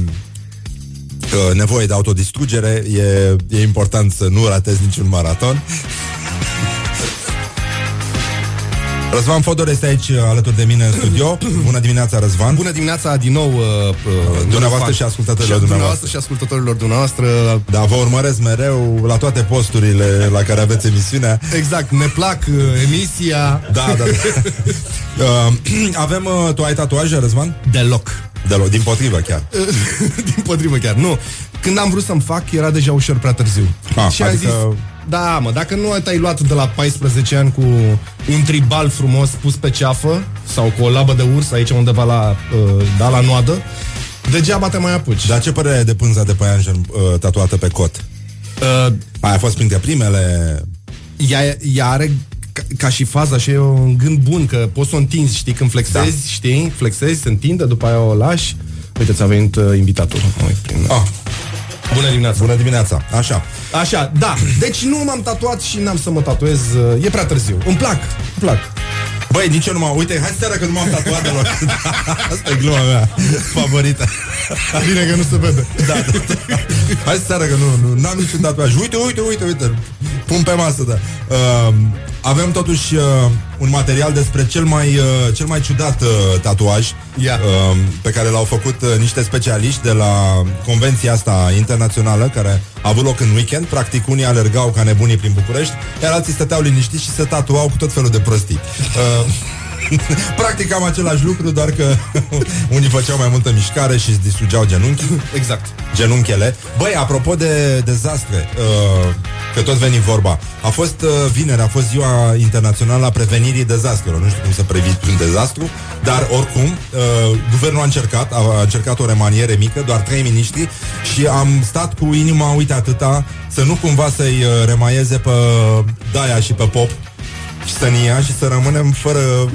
[SPEAKER 2] uh, nevoie de autodistrugere e, e important să nu ratezi niciun maraton Răzvan Fodor este aici uh, alături de mine în studio. Bună dimineața, Răzvan.
[SPEAKER 9] Bună dimineața din nou uh, uh,
[SPEAKER 2] Dumneavoastră și ascultătorilor
[SPEAKER 9] și
[SPEAKER 2] dumneavoastră.
[SPEAKER 9] dumneavoastră și ascultătorilor dumneavoastră.
[SPEAKER 2] Da, vă urmăresc mereu la toate posturile la care aveți emisiunea.
[SPEAKER 9] Exact, ne plac uh, emisia.
[SPEAKER 2] Da, da. da. uh, avem, uh, tu ai tatuaje, Răzvan?
[SPEAKER 9] Deloc.
[SPEAKER 2] Deloc, din potrivă chiar.
[SPEAKER 9] Din potrivă chiar, nu. Când am vrut să-mi fac, era deja ușor prea târziu.
[SPEAKER 2] Ah,
[SPEAKER 9] și am
[SPEAKER 2] adică-
[SPEAKER 9] zis, da, mă, dacă nu te-ai luat de la 14 ani cu un tribal frumos pus pe ceafă sau cu o labă de urs aici undeva la, uh, da, la noadă, degeaba te mai apuci.
[SPEAKER 2] Dar ce părere ai de pânza de păianjen uh, tatuată pe cot?
[SPEAKER 9] Uh,
[SPEAKER 2] Aia a fost printre primele...
[SPEAKER 9] ea, ea are ca, ca și faza și e un gând bun că poți să o întinzi, știi, când flexezi, da. știi, flexezi, se întinde, după aia o lași. Uite, ți-a venit uh, invitatul. Ui, prin...
[SPEAKER 2] Ah,
[SPEAKER 9] Bună dimineața!
[SPEAKER 2] bună dimineața. Așa.
[SPEAKER 9] Așa, da. Deci nu m-am tatuat și n-am să mă tatuez. uh, E prea târziu. Îmi plac, îmi plac.
[SPEAKER 2] Băi, nici eu nu m-am... Uite, hai seara că nu m-am tatuat deloc. Asta e gluma mea favorită.
[SPEAKER 9] Bine că nu se vede.
[SPEAKER 2] Da, da, da. Hai seara că nu, nu n-am niciun tatuaj. Uite, uite, uite, uite. Pun pe masă, da. Uh, avem totuși uh, un material despre cel mai, uh, cel mai ciudat uh, tatuaj
[SPEAKER 9] Ia.
[SPEAKER 2] uh, pe care l-au făcut uh, niște specialiști de la convenția asta internațională care a avut loc în weekend. Practic, unii alergau ca nebunii prin București, iar alții stăteau liniștiți și se tatuau cu tot felul de prostii. Uh, Practic am același lucru, doar că unii făceau mai multă mișcare și îți distrugeau genunchii.
[SPEAKER 9] Exact.
[SPEAKER 2] Genunchele. Băi, apropo de dezastre, uh, că tot veni vorba, a fost uh, vineri, a fost ziua internațională a prevenirii dezastrelor. Nu știu cum să previți un dezastru, dar oricum, uh, guvernul a încercat, a, a încercat o remaniere mică, doar trei miniștri și am stat cu inima, uite atâta, să nu cumva să-i uh, remaieze pe Daia și pe Pop și să ne ia și să rămânem fără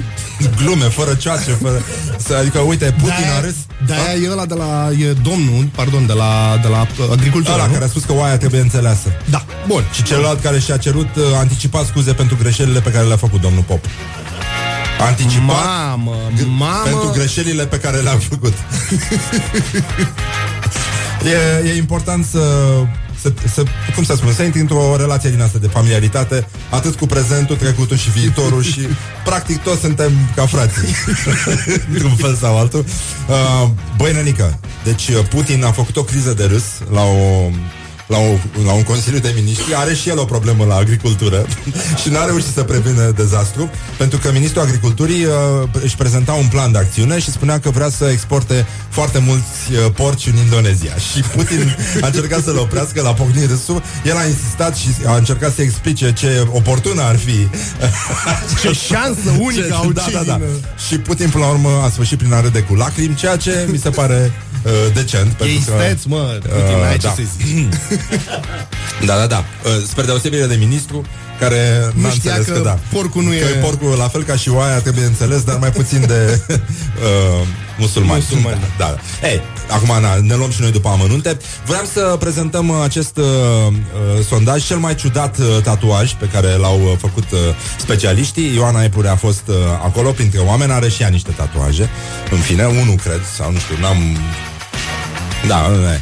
[SPEAKER 2] glume, fără ceace, fără... Să, adică, uite, Putin a râs...
[SPEAKER 9] Da, e ăla de la e domnul, pardon, de la, de la uh, agricultură,
[SPEAKER 2] Ăla
[SPEAKER 9] nu?
[SPEAKER 2] care a spus că oaia trebuie înțeleasă.
[SPEAKER 9] Da, bun.
[SPEAKER 2] Și celălalt care și-a cerut uh, anticipat scuze pentru greșelile pe care le-a făcut domnul Pop. Anticipat
[SPEAKER 9] Mamă, mamă.
[SPEAKER 2] pentru greșelile pe care le-a făcut. e, e important să, să, să, cum să spun, să intri într-o relație din asta de familiaritate, atât cu prezentul, trecutul și viitorul și practic toți suntem ca frații. Într-un fel sau altul. Uh, băi, nănică, deci uh, Putin a făcut o criză de râs la o la, o, la un consiliu de miniștri, are și el o problemă la agricultură și n-a reușit să prevină dezastru, pentru că ministrul agriculturii uh, își prezenta un plan de acțiune și spunea că vrea să exporte foarte mulți uh, porci în Indonezia. Și Putin a încercat să-l oprească la pornit râsul, el a insistat și a încercat să explice ce oportună ar fi.
[SPEAKER 9] Ce șansă unică
[SPEAKER 2] Ce-
[SPEAKER 9] au
[SPEAKER 2] da,
[SPEAKER 9] cei
[SPEAKER 2] da, da.
[SPEAKER 9] din, uh,
[SPEAKER 2] Și Putin până la urmă a sfârșit prin a râde cu lacrimi, ceea ce mi se pare uh, decent.
[SPEAKER 9] E
[SPEAKER 2] pentru că-
[SPEAKER 9] isteț, mă, Putin,
[SPEAKER 2] Uh,
[SPEAKER 9] ai ce
[SPEAKER 2] da.
[SPEAKER 9] să zici.
[SPEAKER 2] Da, da, da. Uh, Spre deosebire de ministru care
[SPEAKER 9] Nu
[SPEAKER 2] n-a
[SPEAKER 9] știa
[SPEAKER 2] înțeles
[SPEAKER 9] că
[SPEAKER 2] că, da.
[SPEAKER 9] porcul nu
[SPEAKER 2] că
[SPEAKER 9] e-
[SPEAKER 2] porcul la fel ca și oaia trebuie înțeles, dar mai puțin de uh, musulmani.
[SPEAKER 9] Musulmani,
[SPEAKER 2] Da, da. Ei, acum na, ne luăm și noi după amănunte. Vreau să prezentăm uh, acest uh, uh, sondaj, cel mai ciudat uh, tatuaj pe care l-au uh, făcut uh, specialiștii. Ioana Epure a fost uh, acolo printre oameni, are și ea niște tatuaje. În fine, unul cred, sau nu știu, n-am... Da, ne.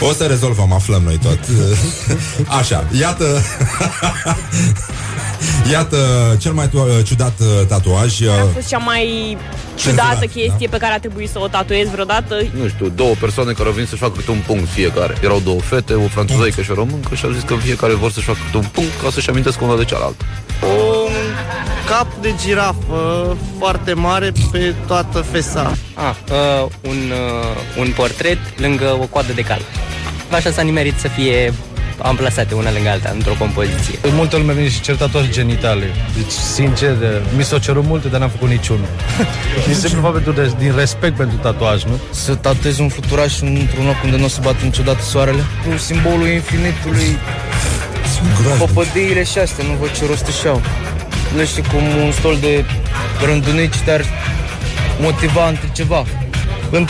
[SPEAKER 2] O să rezolvăm, aflăm noi tot. Așa, iată Iată, cel mai tu- ciudat uh, tatuaj. uh,
[SPEAKER 4] A fost cea mai ciudată
[SPEAKER 2] Cenzurat,
[SPEAKER 4] chestie pe care a trebuit să o tatuez vreodată.
[SPEAKER 10] nu știu, două persoane care au venit să-și facă câte un punct fiecare. Erau două fete, o franțuzaică și o româncă și au zis că fiecare vor să-și facă câte un punct ca să-și amintesc una de cealaltă.
[SPEAKER 5] Un cap de girafă foarte mare pe toată fesa.
[SPEAKER 11] Ah, uh, un, uh, un portret lângă o coadă de cal. Așa s-a nimerit să fie amplasate una lângă alta într-o compoziție.
[SPEAKER 12] Multă lume vine și cer tatuaje genitale. Deci, sincer, mi s-au cerut multe, dar n-am făcut niciunul. Din simplu fapt pentru, de- din respect pentru tatuaj, nu?
[SPEAKER 5] Să tatuez un fluturaș într-un loc unde nu o să bată niciodată soarele. Cu simbolul infinitului, păpădiile și astea, nu văd ce rost își au. Le știi cum un stol de rândunici, dar motiva între ceva. În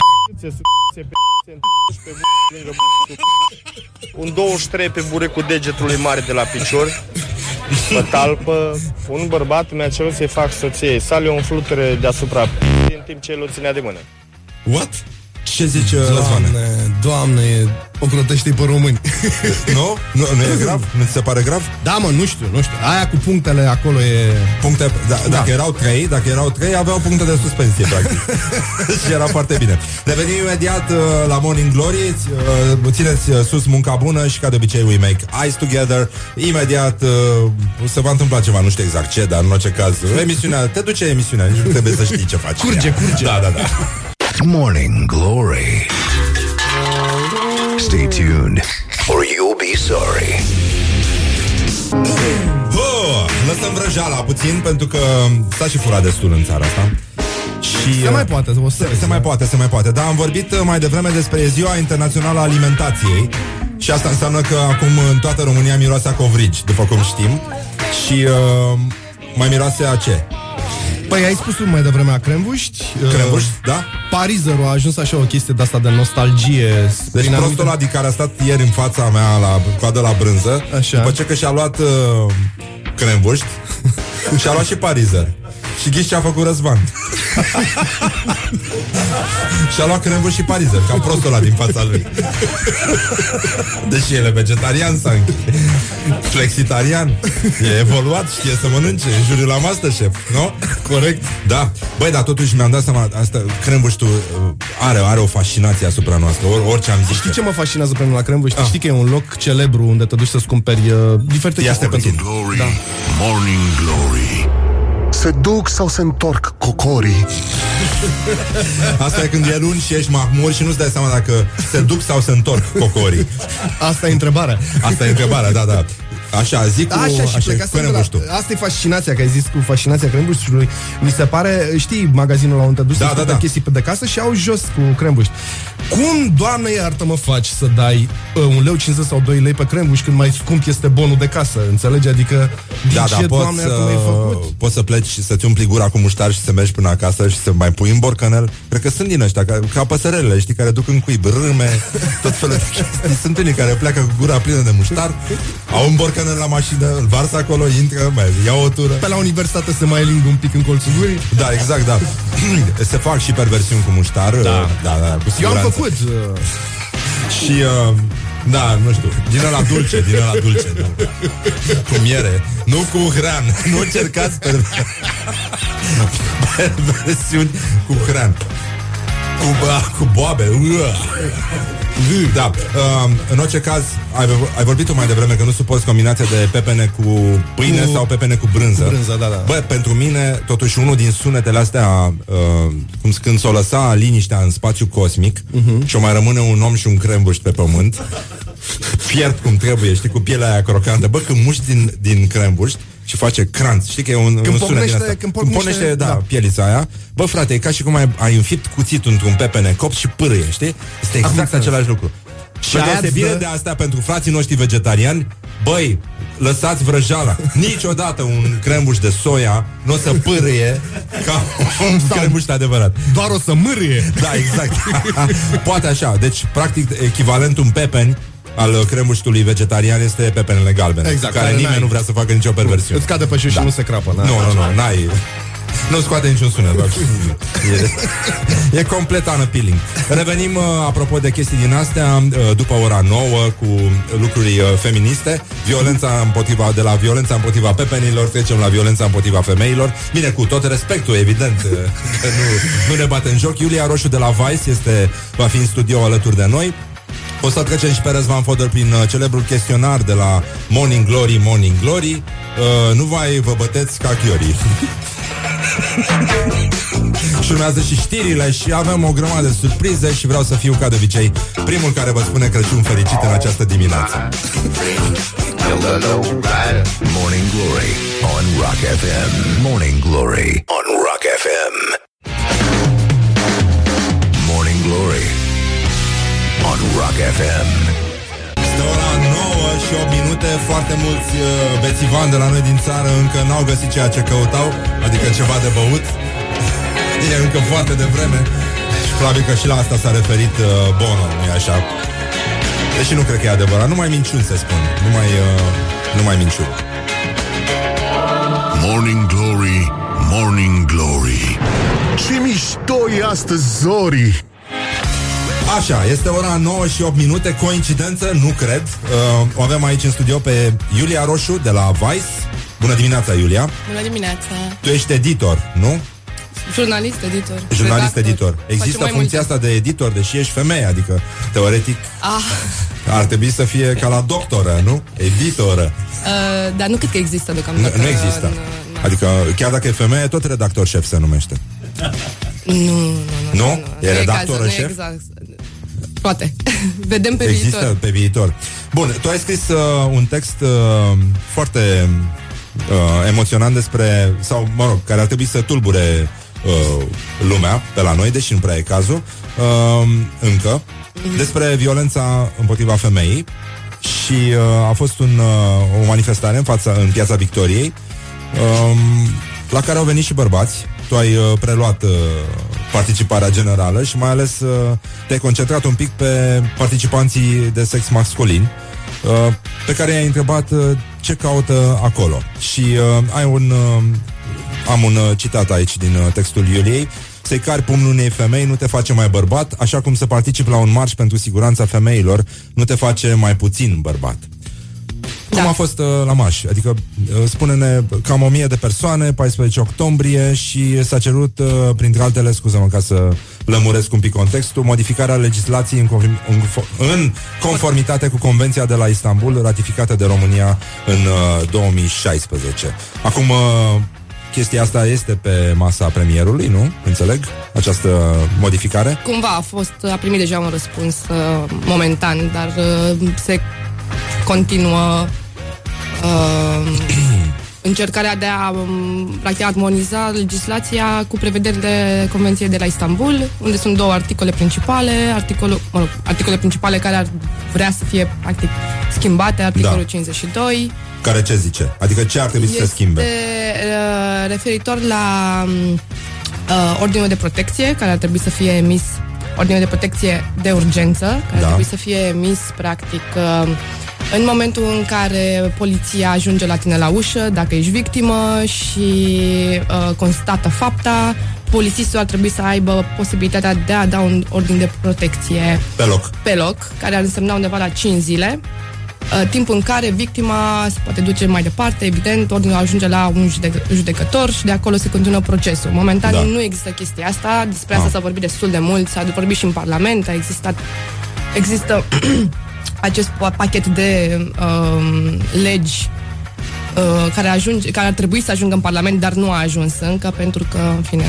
[SPEAKER 8] Un 23 pe burecul degetului mare de la picior, pe talpă. Un bărbat mi-a cerut să-i fac soției sale un fluture deasupra în timp ce el o ținea de mână.
[SPEAKER 2] What? Ce zici, uh, Răzvane?
[SPEAKER 9] Doamne, doamne, ocrotește pe români.
[SPEAKER 2] Nu? nu? Nu e grav? Nu ți se pare grav?
[SPEAKER 9] Da, mă, nu știu, nu știu. Aia cu punctele acolo e...
[SPEAKER 2] Puncte, da, Dacă erau trei, dacă erau trei, aveau puncte de suspensie, practic. și era foarte bine. Revenim imediat uh, la Morning Glory. Uh, țineți uh, sus munca bună și ca de obicei we make eyes together. Imediat uh, se va întâmpla ceva, nu știu exact ce, dar în orice caz, emisiunea, te duce emisiunea, nici nu trebuie să știi ce faci.
[SPEAKER 9] Curge, curge.
[SPEAKER 2] Da, da, da.
[SPEAKER 1] Morning Glory. Stay tuned, or you'll be sorry.
[SPEAKER 2] Oh, lăsăm vrăjeala puțin pentru că s-a și furat destul în țara asta. Și,
[SPEAKER 9] Se
[SPEAKER 2] uh,
[SPEAKER 9] mai poate, o să
[SPEAKER 2] se, se mai poate, se mai poate. Dar am vorbit uh, mai devreme despre Ziua Internațională a Alimentației și asta înseamnă că acum în toată România miroase a covrigi, după cum știm. Și uh, mai miroase a ce?
[SPEAKER 9] Păi ai spus tu mai devreme a crembuști.
[SPEAKER 2] Crembuști,
[SPEAKER 9] Uh,
[SPEAKER 2] da?
[SPEAKER 9] Parizerul a ajuns așa o chestie de asta de nostalgie.
[SPEAKER 2] Deci
[SPEAKER 9] prin
[SPEAKER 2] prostul ăla din care a stat ieri în fața mea la coadă la brânză,
[SPEAKER 9] Așa.
[SPEAKER 2] după ce că și-a luat uh, crembuști, și-a luat și parizer. Și ghiși ce a făcut Răzvan. și-a luat crembuș și parizer, ca prostul ăla din fața lui. Deși el e vegetarian sau flexitarian, e evoluat, știe să mănânce, în juriul la Masterchef, nu? Corect. Da. Băi, dar totuși mi-am dat seama, asta, crembuștul uh, are, are o fascinație asupra noastră, or, orice am zis.
[SPEAKER 9] Știi ce mă fascinează pe mine la crembuști? Știi că e un loc celebru unde te duci să-ți cumperi uh, diferite
[SPEAKER 2] Ia
[SPEAKER 9] chestii
[SPEAKER 2] stai
[SPEAKER 9] pentru...
[SPEAKER 2] puțin.
[SPEAKER 3] Glory, Morning Glory. Se duc sau se întorc cocorii?
[SPEAKER 2] Asta e când e luni și ești mahmur și nu-ți dai seama dacă se duc sau se întorc cocorii.
[SPEAKER 9] Asta e întrebarea.
[SPEAKER 2] Asta e întrebarea, da, da. Așa, zic cu...
[SPEAKER 9] Așa, și
[SPEAKER 2] așa,
[SPEAKER 9] plecasem
[SPEAKER 2] cu
[SPEAKER 9] de la,
[SPEAKER 2] rembuștul.
[SPEAKER 9] Asta e fascinația, că ai zis cu fascinația crembuștului. Mi se pare, știi, magazinul la unde te duci
[SPEAKER 2] Da,
[SPEAKER 9] să
[SPEAKER 2] da,
[SPEAKER 9] da,
[SPEAKER 2] da.
[SPEAKER 9] chestii pe de casă și au jos cu crembuști. Cum, doamne iartă mă faci să dai uh, un leu 50 sau 2 lei pe crembuș când mai scump este bonul de casă? Înțelegi? Adică, din
[SPEAKER 2] Da,
[SPEAKER 9] ce,
[SPEAKER 2] da, poți
[SPEAKER 9] doamne
[SPEAKER 2] să,
[SPEAKER 9] iartă m-ai făcut?
[SPEAKER 2] poți să pleci și să-ți umpli gura cu muștar și să mergi până acasă și să mai pui în borcanel. Cred că sunt din ăștia, ca, ca păsărelele, știi, care duc în cuib râme, tot felul de chestii. Sunt unii care pleacă cu gura plină de muștar, au un borcanel la mașină, îl varsă acolo, intră, mai ia o tură.
[SPEAKER 9] Pe la universitate se mai lingă un pic în colțul gurii.
[SPEAKER 2] Da, exact, da. Se fac și perversiuni cu muștar. Da, da, da cu
[SPEAKER 9] Eu am
[SPEAKER 2] siguranță.
[SPEAKER 9] făcut. Uh,
[SPEAKER 2] Și, uh, da, nu știu, din la dulce, din la dulce, da. Cu miere, nu cu hran. Nu încercați per... perversiuni cu hran. Cu, ba, cu boabe. Ua. Da, uh, în orice caz, ai, ai vorbit mai devreme că nu suporți combinația de pepene cu pâine
[SPEAKER 9] Cu-
[SPEAKER 2] sau pepene cu brânză.
[SPEAKER 9] cu brânză, da, da.
[SPEAKER 2] Bă, pentru mine, totuși, unul din sunetele astea, uh, cum s- când s-o lăsa liniștea în spațiu cosmic
[SPEAKER 9] Mhm.
[SPEAKER 2] și o mai rămâne un om și un crembuș pe pământ, fiert cum trebuie, știi, cu pielea aia crocantă. Bă, când muști din, din crembuș și face cranț, știi că e un, un sunet din
[SPEAKER 9] pornește-
[SPEAKER 2] asta.
[SPEAKER 9] când pornește-
[SPEAKER 2] pornește, da,
[SPEAKER 9] da.
[SPEAKER 2] pielița aia. Bă, frate, e ca și cum ai, ai înfipt cuțitul într-un pepene copt și pârâie, știi? Este exact
[SPEAKER 9] înțeles.
[SPEAKER 2] același lucru. Și
[SPEAKER 9] aia
[SPEAKER 2] deosebire
[SPEAKER 9] îți dă-
[SPEAKER 2] de asta pentru frații noștri vegetariani, băi, lăsați vrăjala. Niciodată un crembuș de soia nu o să pârâie ca un crembuș adevărat.
[SPEAKER 9] doar o să mârie.
[SPEAKER 2] Da, exact. Poate așa. Deci, practic, echivalentul în pepeni al crembuștului vegetarian este pepenele galbene.
[SPEAKER 9] Exact,
[SPEAKER 2] Care
[SPEAKER 9] care
[SPEAKER 2] nimeni
[SPEAKER 9] n-ai-
[SPEAKER 2] nu vrea să facă nicio perversiune.
[SPEAKER 9] Îți cade pe jos și nu se crapă.
[SPEAKER 2] Nu, nu, nu, n-ai. Nu scoate niciun sunet, doar. E, e complet unappealing. Revenim, uh, apropo de chestii din astea, uh, după ora 9 cu lucruri uh, feministe, violența împotriva, de la violența împotriva pepenilor, trecem la violența împotriva femeilor. Bine, cu tot respectul, evident, uh, că nu, nu ne bate în joc. Iulia Roșu de la Vice este, va fi în studio alături de noi. O să trecem și pe Răzvan Fodor prin uh, celebrul chestionar de la Morning Glory, Morning Glory. Uh, nu vai vă băteți ca chiorii. și urmează și știrile și avem o grămadă de surprize și vreau să fiu ca de obicei primul care vă spune Crăciun fericit în această dimineață.
[SPEAKER 1] Morning Glory on Rock FM. Morning Glory on Rock FM. Rock FM.
[SPEAKER 2] Este ora 9 și 8 minute. Foarte mulți uh, bețivani de la noi din țară Încă n-au găsit ceea ce căutau Adică ceva de băut. E încă foarte devreme. Și probabil că și la asta s-a referit uh, Bono, nu-i așa? Deși nu cred că e adevărat. Numai minciuni se spun. Numai, uh, numai minciuni.
[SPEAKER 3] Morning Glory, Morning Glory. Ce mișto e astăzi, Zori
[SPEAKER 2] Așa, este ora 9 și 8 minute Coincidență? Nu cred uh, O avem aici în studio pe Iulia Roșu De la Vice Bună dimineața, Iulia
[SPEAKER 13] Bună dimineața!
[SPEAKER 2] Tu ești editor, nu?
[SPEAKER 13] Jurnalist, editor.
[SPEAKER 2] Jurnalist,
[SPEAKER 13] redactor.
[SPEAKER 2] editor
[SPEAKER 13] Facem
[SPEAKER 2] Există
[SPEAKER 13] mai
[SPEAKER 2] funcția
[SPEAKER 13] multe.
[SPEAKER 2] asta de editor Deși ești femeie, adică Teoretic
[SPEAKER 13] Ah,
[SPEAKER 2] ar trebui să fie ca la doctoră, nu? Editoră
[SPEAKER 13] uh, dar nu cred că există
[SPEAKER 2] Nu,
[SPEAKER 13] deocamdată.
[SPEAKER 2] nu există Adică chiar dacă e femeie Tot redactor șef se numește
[SPEAKER 13] Nu, nu, nu.
[SPEAKER 2] Nu? E
[SPEAKER 13] Nu e
[SPEAKER 2] redactoră
[SPEAKER 13] cazul, nu e
[SPEAKER 2] șef?
[SPEAKER 13] Exact. Poate. Vedem pe
[SPEAKER 2] Există
[SPEAKER 13] viitor.
[SPEAKER 2] pe viitor. Bun, tu ai scris uh, un text uh, foarte uh, emoționant despre, sau mă rog, care ar trebui să tulbure uh, lumea pe la noi, deși nu prea e cazul, uh, încă, despre violența împotriva femeii și uh, a fost un, uh, o manifestare în fața, în piața Victoriei, um, la care au venit și bărbați. Tu ai uh, preluat uh, participarea generală și mai ales uh, te-ai concentrat un pic pe participanții de sex masculin, uh, pe care i-ai întrebat uh, ce caută acolo. Și uh, ai un, uh, am un uh, citat aici din uh, textul Iuliei. Să-i cari pumnul unei femei nu te face mai bărbat, așa cum să participi la un marș pentru siguranța femeilor nu te face mai puțin bărbat. Cum a fost uh, la Maș? Adică, uh, spune-ne, cam o mie de persoane, 14 octombrie și s-a cerut, uh, printre altele, scuză-mă ca să lămuresc un pic contextul, modificarea legislației în, conform- în, fo- în conformitate cu Convenția de la Istanbul, ratificată de România în uh, 2016. Acum, uh, chestia asta este pe masa premierului, nu? Înțeleg? Această modificare?
[SPEAKER 13] Cumva a fost, a primit deja un răspuns uh, momentan, dar uh, se continuă uh, încercarea de a um, practic armoniza legislația cu prevederile Convenției de la Istanbul, unde sunt două articole principale, articolul, mă rog, articole principale care ar vrea să fie practic schimbate, articolul
[SPEAKER 2] Da.
[SPEAKER 13] 52,
[SPEAKER 2] Care ce zice? Adică ce ar trebui să se schimbe?
[SPEAKER 13] uh, referitor la um, uh, ordinul de protecție, care ar trebui să fie emis ordinul de protecție de urgență, care
[SPEAKER 2] Da.
[SPEAKER 13] ar trebui să fie emis practic uh, în momentul în care poliția ajunge la tine la ușă, dacă ești victimă și uh, constată fapta, polițistul ar trebui să aibă posibilitatea de a da un ordin de protecție
[SPEAKER 2] Pe loc.
[SPEAKER 13] pe loc, care ar însemna undeva la 5 zile, uh, timp în care victima se poate duce mai departe, evident, ordinul ajunge la un judec- judecător și de acolo se continuă procesul. Momentan
[SPEAKER 2] Da.
[SPEAKER 13] nu există chestia asta, despre asta
[SPEAKER 2] Ah.
[SPEAKER 13] s-a vorbit destul de mult, s-a vorbit și în Parlament, a existat, există acest pa- pachet de um, legi uh, care, ajunge, care ar trebui să ajungă în Parlament, dar nu a ajuns încă, pentru că, în fine,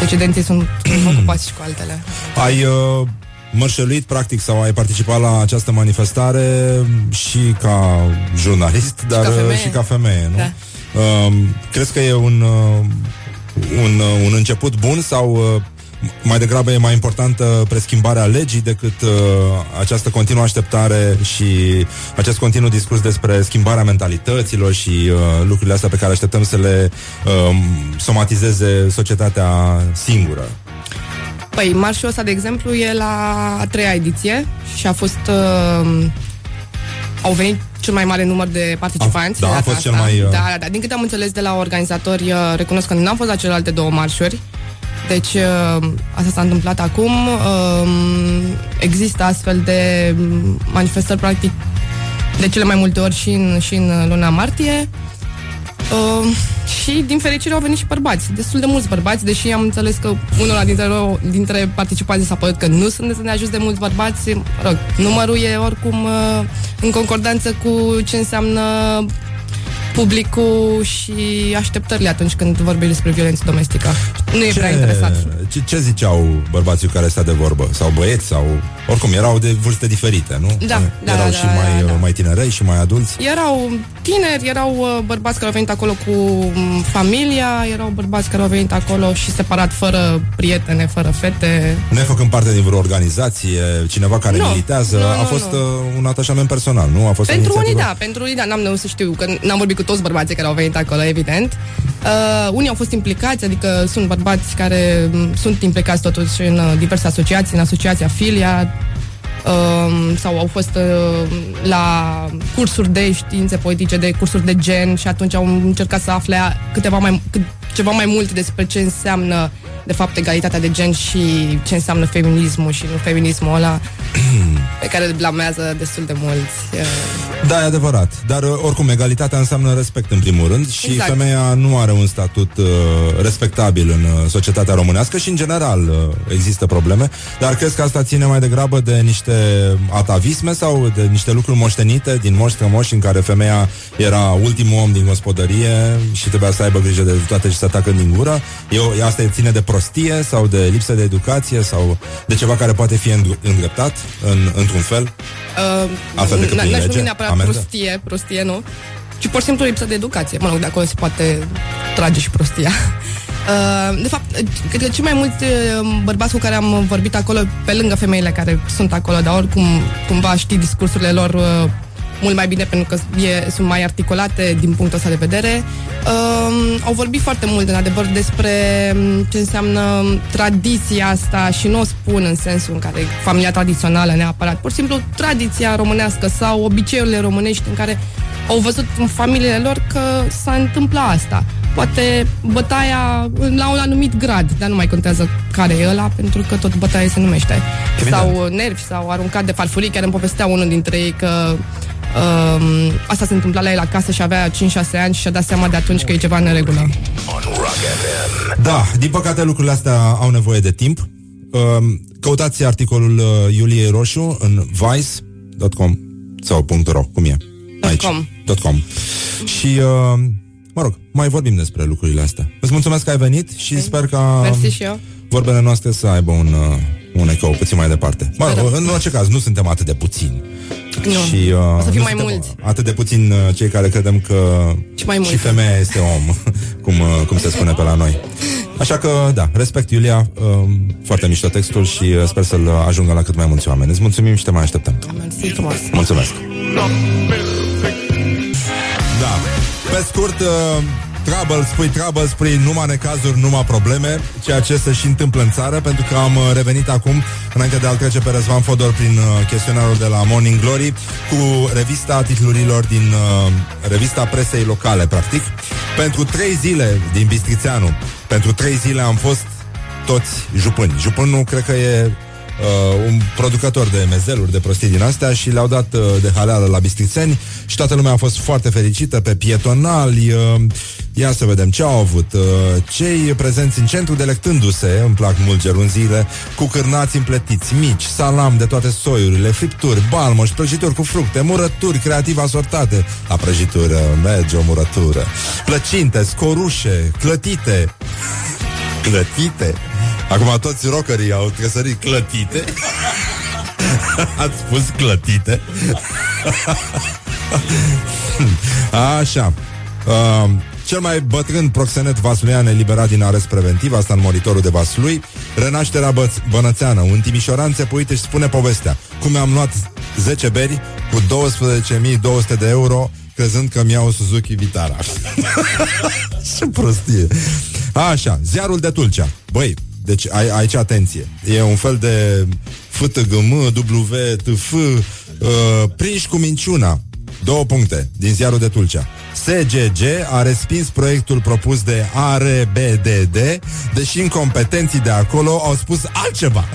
[SPEAKER 13] decidenții sunt ocupați și cu altele.
[SPEAKER 2] Ai uh, mărșăluit, practic, sau ai participat la această manifestare și ca jurnalist, dar
[SPEAKER 13] ca
[SPEAKER 2] uh,
[SPEAKER 13] femeie.
[SPEAKER 2] și ca femeie, nu?
[SPEAKER 13] Da.
[SPEAKER 2] Uh, crezi că e un, uh, un, uh, un început bun sau uh, mai degrabă e mai importantă preschimbarea legii decât uh, această continuă așteptare și acest continuu discurs despre schimbarea mentalităților și uh, lucrurile astea pe care așteptăm să le uh, somatizeze societatea singură.
[SPEAKER 13] Păi, marșul ăsta, de exemplu, e la a treia ediție și a fost uh, au venit cel mai mare număr de participanți.
[SPEAKER 2] A- da,
[SPEAKER 13] de
[SPEAKER 2] a
[SPEAKER 13] data
[SPEAKER 2] fost cel
[SPEAKER 13] asta.
[SPEAKER 2] mai, uh,
[SPEAKER 13] Da, da, da. Din câte am înțeles de la organizatori, uh, recunosc că n-am fost la celelalte două marșuri. Deci, uh, asta s-a întâmplat acum. Um, Există astfel de mm, manifestări, practic, de cele mai multe ori și în, și în luna martie. Uh, și din fericire au venit și bărbați, destul de mulți bărbați, deși am înțeles că unul dintre, dintre participanți s-a părut că nu sunt destul de ajuns de mulți bărbați. Mă rog, numărul e oricum uh, în concordanță cu ce înseamnă publicul și așteptările atunci când vorbim despre violență domestică. Nu e prea interesat.
[SPEAKER 2] Ce, ce ziceau bărbații cu care sta de vorbă? Sau băieți? Sau... Oricum, erau de vârste diferite, nu?
[SPEAKER 13] Da, da,
[SPEAKER 2] Erau
[SPEAKER 13] da,
[SPEAKER 2] și
[SPEAKER 13] da,
[SPEAKER 2] mai,
[SPEAKER 13] da, da.
[SPEAKER 2] mai tinerei și mai adulți.
[SPEAKER 13] Erau tineri, erau uh, bărbați care au venit acolo cu mm, familia, erau bărbați care au venit acolo și separat, fără prietene, fără fete.
[SPEAKER 2] Nefăcând parte din vreo organizație, cineva care
[SPEAKER 13] Nu,
[SPEAKER 2] militează,
[SPEAKER 13] nu,
[SPEAKER 2] a
[SPEAKER 13] nu,
[SPEAKER 2] fost
[SPEAKER 13] nu.
[SPEAKER 2] uh, un atașament personal, nu? A fost o
[SPEAKER 13] Pentru unii
[SPEAKER 2] inițiativă?
[SPEAKER 13] da, pentru unii da, n-am nu să știu, că n-am vorbit cu toți bărbații care au venit acolo, evident. Uh, unii au fost implicați, adică sunt bărbați care m, sunt implicați totuși în uh, diverse asociații, în asociația Filia, uh, sau au fost uh, la cursuri de științe politice, de cursuri de gen și atunci au încercat să afle câteva mai, cât, ceva mai mult despre ce înseamnă de fapt egalitatea de gen și ce înseamnă feminismul și nu feminismul ăla pe care îl blamează destul de mulți. Uh,
[SPEAKER 2] Da, e adevărat. Dar uh, oricum, egalitatea înseamnă respect în primul rând și
[SPEAKER 13] Exact.
[SPEAKER 2] femeia nu are un statut uh, respectabil în uh, societatea românească și în general uh, există probleme. Dar crezi că asta ține mai degrabă de niște atavisme sau de niște lucruri moștenite din moși strămoși în care femeia era ultimul om din gospodărie și trebuia să aibă grijă de toate și să atacă din gură? Eu, asta ține de prostie sau de lipsă de educație sau de ceva care poate fi îndru- îndreptat în, într-un fel?
[SPEAKER 13] Uh,
[SPEAKER 2] Altfel decât
[SPEAKER 13] n-
[SPEAKER 2] prin
[SPEAKER 13] N-aș
[SPEAKER 2] lege?
[SPEAKER 13] numi neapărat
[SPEAKER 2] Amendă?
[SPEAKER 13] prostie, prostie nu, ci pur și simplu lipsă de educație. Mă rog, de acolo se poate trage și prostia. Uh, de fapt, cred că cei mai mulți uh, bărbați cu care am vorbit acolo, pe lângă femeile care sunt acolo, dar oricum cumva știi discursurile lor uh, mult mai bine pentru că e, sunt mai articulate din punctul ăsta de vedere. Uh, au vorbit foarte mult, în adevăr, despre um, ce înseamnă tradiția asta și nu o spun în sensul în care e familia tradițională neapărat, pur și simplu tradiția românească sau obiceiurile românești în care au văzut în familiile lor că s-a întâmplat asta. Poate bătaia la un anumit grad, dar nu mai contează care e ăla, pentru că tot bătaia se numește.
[SPEAKER 2] Evident.
[SPEAKER 13] Sau nervi, sau aruncat de farfurii, chiar îmi povestea unul dintre ei că um, asta se întâmpla la el acasă și avea 5-6 ani și și-a dat seama de atunci că e ceva în neregulă.
[SPEAKER 2] Da, din păcate lucrurile astea au nevoie de timp. Um, Căutați articolul uh, Iuliei Roșu în vice.com sau .ro, cum e?
[SPEAKER 13] .com.
[SPEAKER 2] .com. Și, uh, mă rog, mai vorbim despre lucrurile astea. Îți mulțumesc că ai venit și sper ca
[SPEAKER 13] Mersi și eu.
[SPEAKER 2] vorbele noastre să aibă un, uh, un ecou puțin mai departe. Mă rog, în orice caz, nu suntem atât de puțini.
[SPEAKER 13] Nu.
[SPEAKER 2] Și, uh,
[SPEAKER 13] O să fim
[SPEAKER 2] nu
[SPEAKER 13] mai
[SPEAKER 2] suntem
[SPEAKER 13] mulți.
[SPEAKER 2] Atât de puțin uh, cei care credem că
[SPEAKER 13] Și mai
[SPEAKER 2] și
[SPEAKER 13] mulți.
[SPEAKER 2] femeia este om, cum, uh, cum se spune pe la noi. Așa că, da, respect Iulia, uh, foarte mișto textul și uh, sper să-l ajungă la cât mai mulți oameni. Îți mulțumim și te mai așteptăm.
[SPEAKER 13] Mersi frumos.
[SPEAKER 2] Mulțumesc! Da, pe scurt, uh, trouble, spui trouble, spui numai necazuri, numai probleme, ceea ce se și întâmplă în țară, pentru că am uh, revenit acum, înainte de a-l trece pe Răzvan Fodor prin uh, chestionarul de la Morning Glory, cu revista titlurilor din uh, revista presei locale, practic. Pentru trei zile din Bistrițeanu, pentru trei zile am fost toți jupâni. Jupânul cred că e uh, un producător de mezeluri, de prostii din astea și le-au dat uh, de haleală la bistrițeni și toată lumea a fost foarte fericită pe pietonali. Uh, ia să vedem ce au avut. Uh, cei prezenți în centru delectându-se, îmi plac mult gerunziile, cu cârnați împletiți, mici, salam de toate soiurile, fripturi, balmoși, prăjituri cu fructe, murături creativ asortate. La prăjitură merge o murătură. Plăcinte, scorușe, clătite, Clătite? Acum toți rockerii au tresărit clătite Ați spus clătite Așa uh, Cel mai bătrân proxenet vasluian eliberat din arest preventiv Asta în monitorul de Vaslui Renașterea băț- bănățeană. Un timișoran țepuit își spune povestea. Cum mi-am luat 10 beri Cu 12.200 de euro Crezând că mi-au Suzuki Vitara. Ce prostie. Așa, ziarul de Tulcea. Băi, deci ai, aici atenție. E un fel de FTGM, WTF uh, Prinși cu minciuna Două puncte din ziarul de Tulcea. SGG a respins proiectul propus de ARBDD, deși incompetenții de acolo au spus altceva.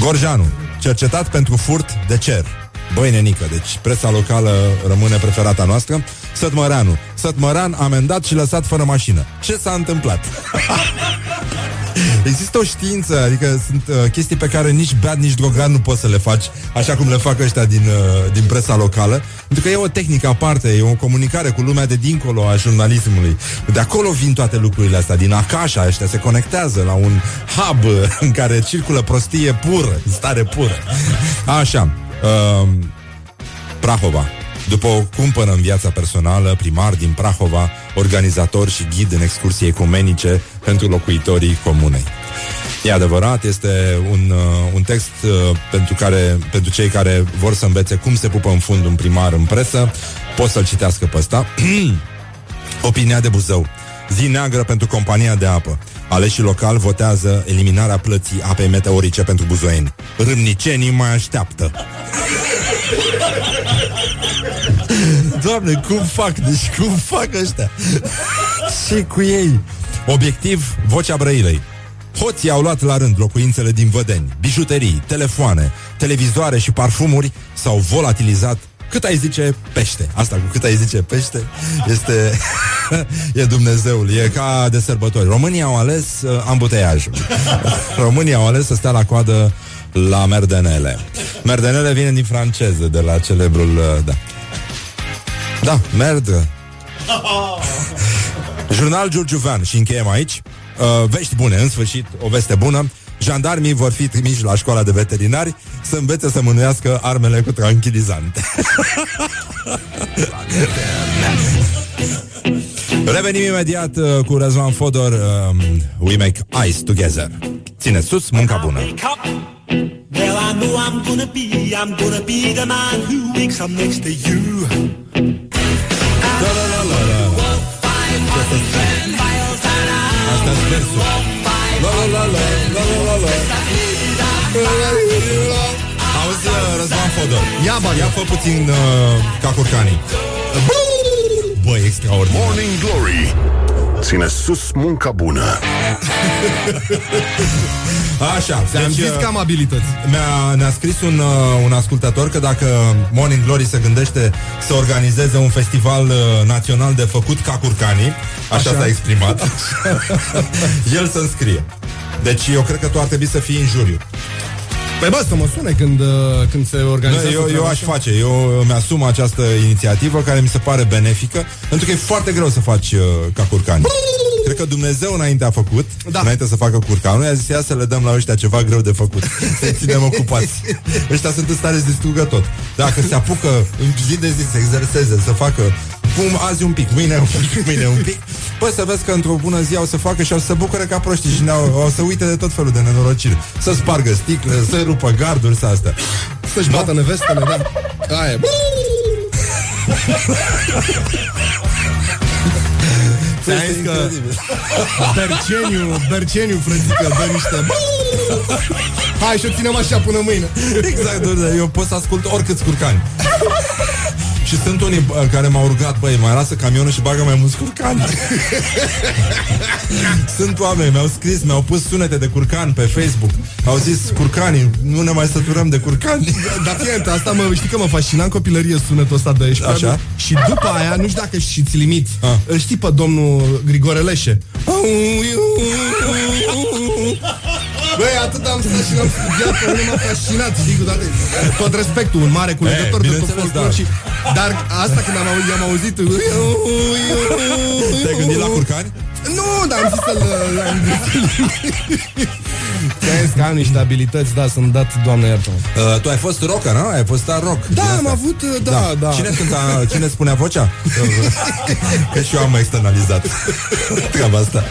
[SPEAKER 2] Gorjanu, cercetat pentru furt de cer. Băi, nenică, deci presa locală rămâne preferata noastră. Sătmăreanu. Sătmăran amendat și lăsat fără mașină. Ce s-a întâmplat? Există o știință, adică sunt uh, chestii pe care nici beat, nici drogat nu poți să le faci, așa cum le fac ăștia din, uh, din presa locală, pentru că e o tehnică aparte, e o comunicare cu lumea de dincolo a jurnalismului. De acolo vin toate lucrurile astea, din Acașa, ăștia se conectează la un hub uh, în care circulă prostie pură, stare pură. Așa, uh, Prahova. După o cumpănă în viața personală, primar din Prahova, organizator și ghid în excursii ecumenice pentru locuitorii comunei. E adevărat, este un, uh, un text uh, pentru, care, pentru cei care vor să învețe cum se pupă în fund un primar în presă. Pot să-l citească pe ăsta. Opinia de Buzău. Zi neagră pentru compania de apă. Aleșii local votează eliminarea plății apei meteorice pentru buzoieni. Râmnicenii mai așteaptă. Doamne, cum fac? Deci cum fac ăștia? Și cu ei. Obiectiv, vocea Brăilei. Hoții au luat la rând locuințele din Vădeni, bijuterii, telefoane, televizoare și parfumuri s-au volatilizat cât ai zice pește. Asta cu cât ai zice pește este e Dumnezeul, e ca de sărbători. Românii au ales uh, ambuteiajul. Românii au ales să stea la coadă la merdenele. Merdenele vine din franceză, de la celebrul, uh, da. Da, merdă. Jurnal Giurgiuvean și încheiem aici. Uh, vești bune, în sfârșit, o veste bună. Jandarmii vor fi trimiși la școala de veterinari să învețe să mânuiască armele cu tranquilizante. Revenim imediat uh, cu Răzvan Fodor um, We Make Ice Together Ține sus, munca bună
[SPEAKER 14] Well, I know I'm gonna be, I'm gonna be the man who wakes up next to you.
[SPEAKER 2] Da, da, da, da, da. Asta e versul. La, la, la, la, la, la, la, la. Auzi, uh, Răzvan Fodor Ia, bă, ia fă puțin uh, ca curcanii Băi, extraordinar
[SPEAKER 3] Morning Glory Ține sus munca bună
[SPEAKER 2] Așa,
[SPEAKER 9] Ți-am zis
[SPEAKER 2] uh,
[SPEAKER 9] că am abilități.
[SPEAKER 2] mi-a, ne-a scris un, uh, un ascultător că dacă Morning Glory se gândește să organizeze un festival uh, național de făcut ca curcanii, așa,
[SPEAKER 9] Așa.
[SPEAKER 2] s-a exprimat, el să înscrie. Deci eu cred că tu ar trebui să fii în juriu.
[SPEAKER 9] Păi bă, să mă sune când, uh, când se
[SPEAKER 2] Nu,
[SPEAKER 9] organizează
[SPEAKER 2] eu, eu
[SPEAKER 9] treaba
[SPEAKER 2] aș
[SPEAKER 9] așa.
[SPEAKER 2] face, eu îmi asum această inițiativă care mi se pare benefică, pentru că e foarte greu să faci uh, ca curcani. Cred că Dumnezeu înainte a făcut, da. înainte să facă curcanul, i-a zis ia să le dăm la ăștia ceva greu de făcut. Să ținem ocupați. Ăștia sunt în stare să distrugă tot. Dacă se apucă în zi de zi să exerseze, să facă cum azi un pic, mâine un pic, mâine un pic, Păi să vezi că într-o bună zi au să facă și au să se bucure ca proștii și ne-au, au să uite de tot felul de nenorociri. Să spargă sticle, să rupă garduri, să astea.
[SPEAKER 9] Să-și bată nevestele, da. Aia. Ți-am zis că Berceniu, Berceniu, frățică, dă niște Hai și o ținem așa până mâine
[SPEAKER 2] Exact, doamne, eu pot să ascult oricâți curcani. Și sunt unii bă, care m-au rugat, băi, mai lasă camionul și bagă mai mulți curcani. sunt oameni, mi-au scris, mi-au pus sunete de curcan pe Facebook. Au zis, curcanii, nu ne mai săturăm de curcani.
[SPEAKER 9] Dar fii atent, asta mă, știi că mă fascina în copilărie sunetul ăsta de aici
[SPEAKER 2] Așa?
[SPEAKER 9] Și după aia, nu știu dacă și ți limit
[SPEAKER 2] Ah.
[SPEAKER 9] Îl știi pe domnul Grigore Leșe Băi, atât am stat și l-am studiat Pe mine m-a fascinat, știi, cu toate Tot respectul, un mare culegător de tot
[SPEAKER 2] bineînțeles,
[SPEAKER 9] folclor
[SPEAKER 2] da.
[SPEAKER 9] și, Dar asta când am auzit, am auzit
[SPEAKER 2] Te-ai gândit la curcani?
[SPEAKER 9] Nu, dar am zis să-l am zis să-l- Ți-am zis că am niște abilități, da, sunt dat, doamne iartă
[SPEAKER 2] Uh, tu ai fost rocker, nu? Ai fost star rock.
[SPEAKER 9] Da,
[SPEAKER 2] din
[SPEAKER 9] am
[SPEAKER 2] asta.
[SPEAKER 9] avut, uh, da, da.
[SPEAKER 2] Cine, cânta, cine spunea vocea? Că și eu am externalizat treaba asta.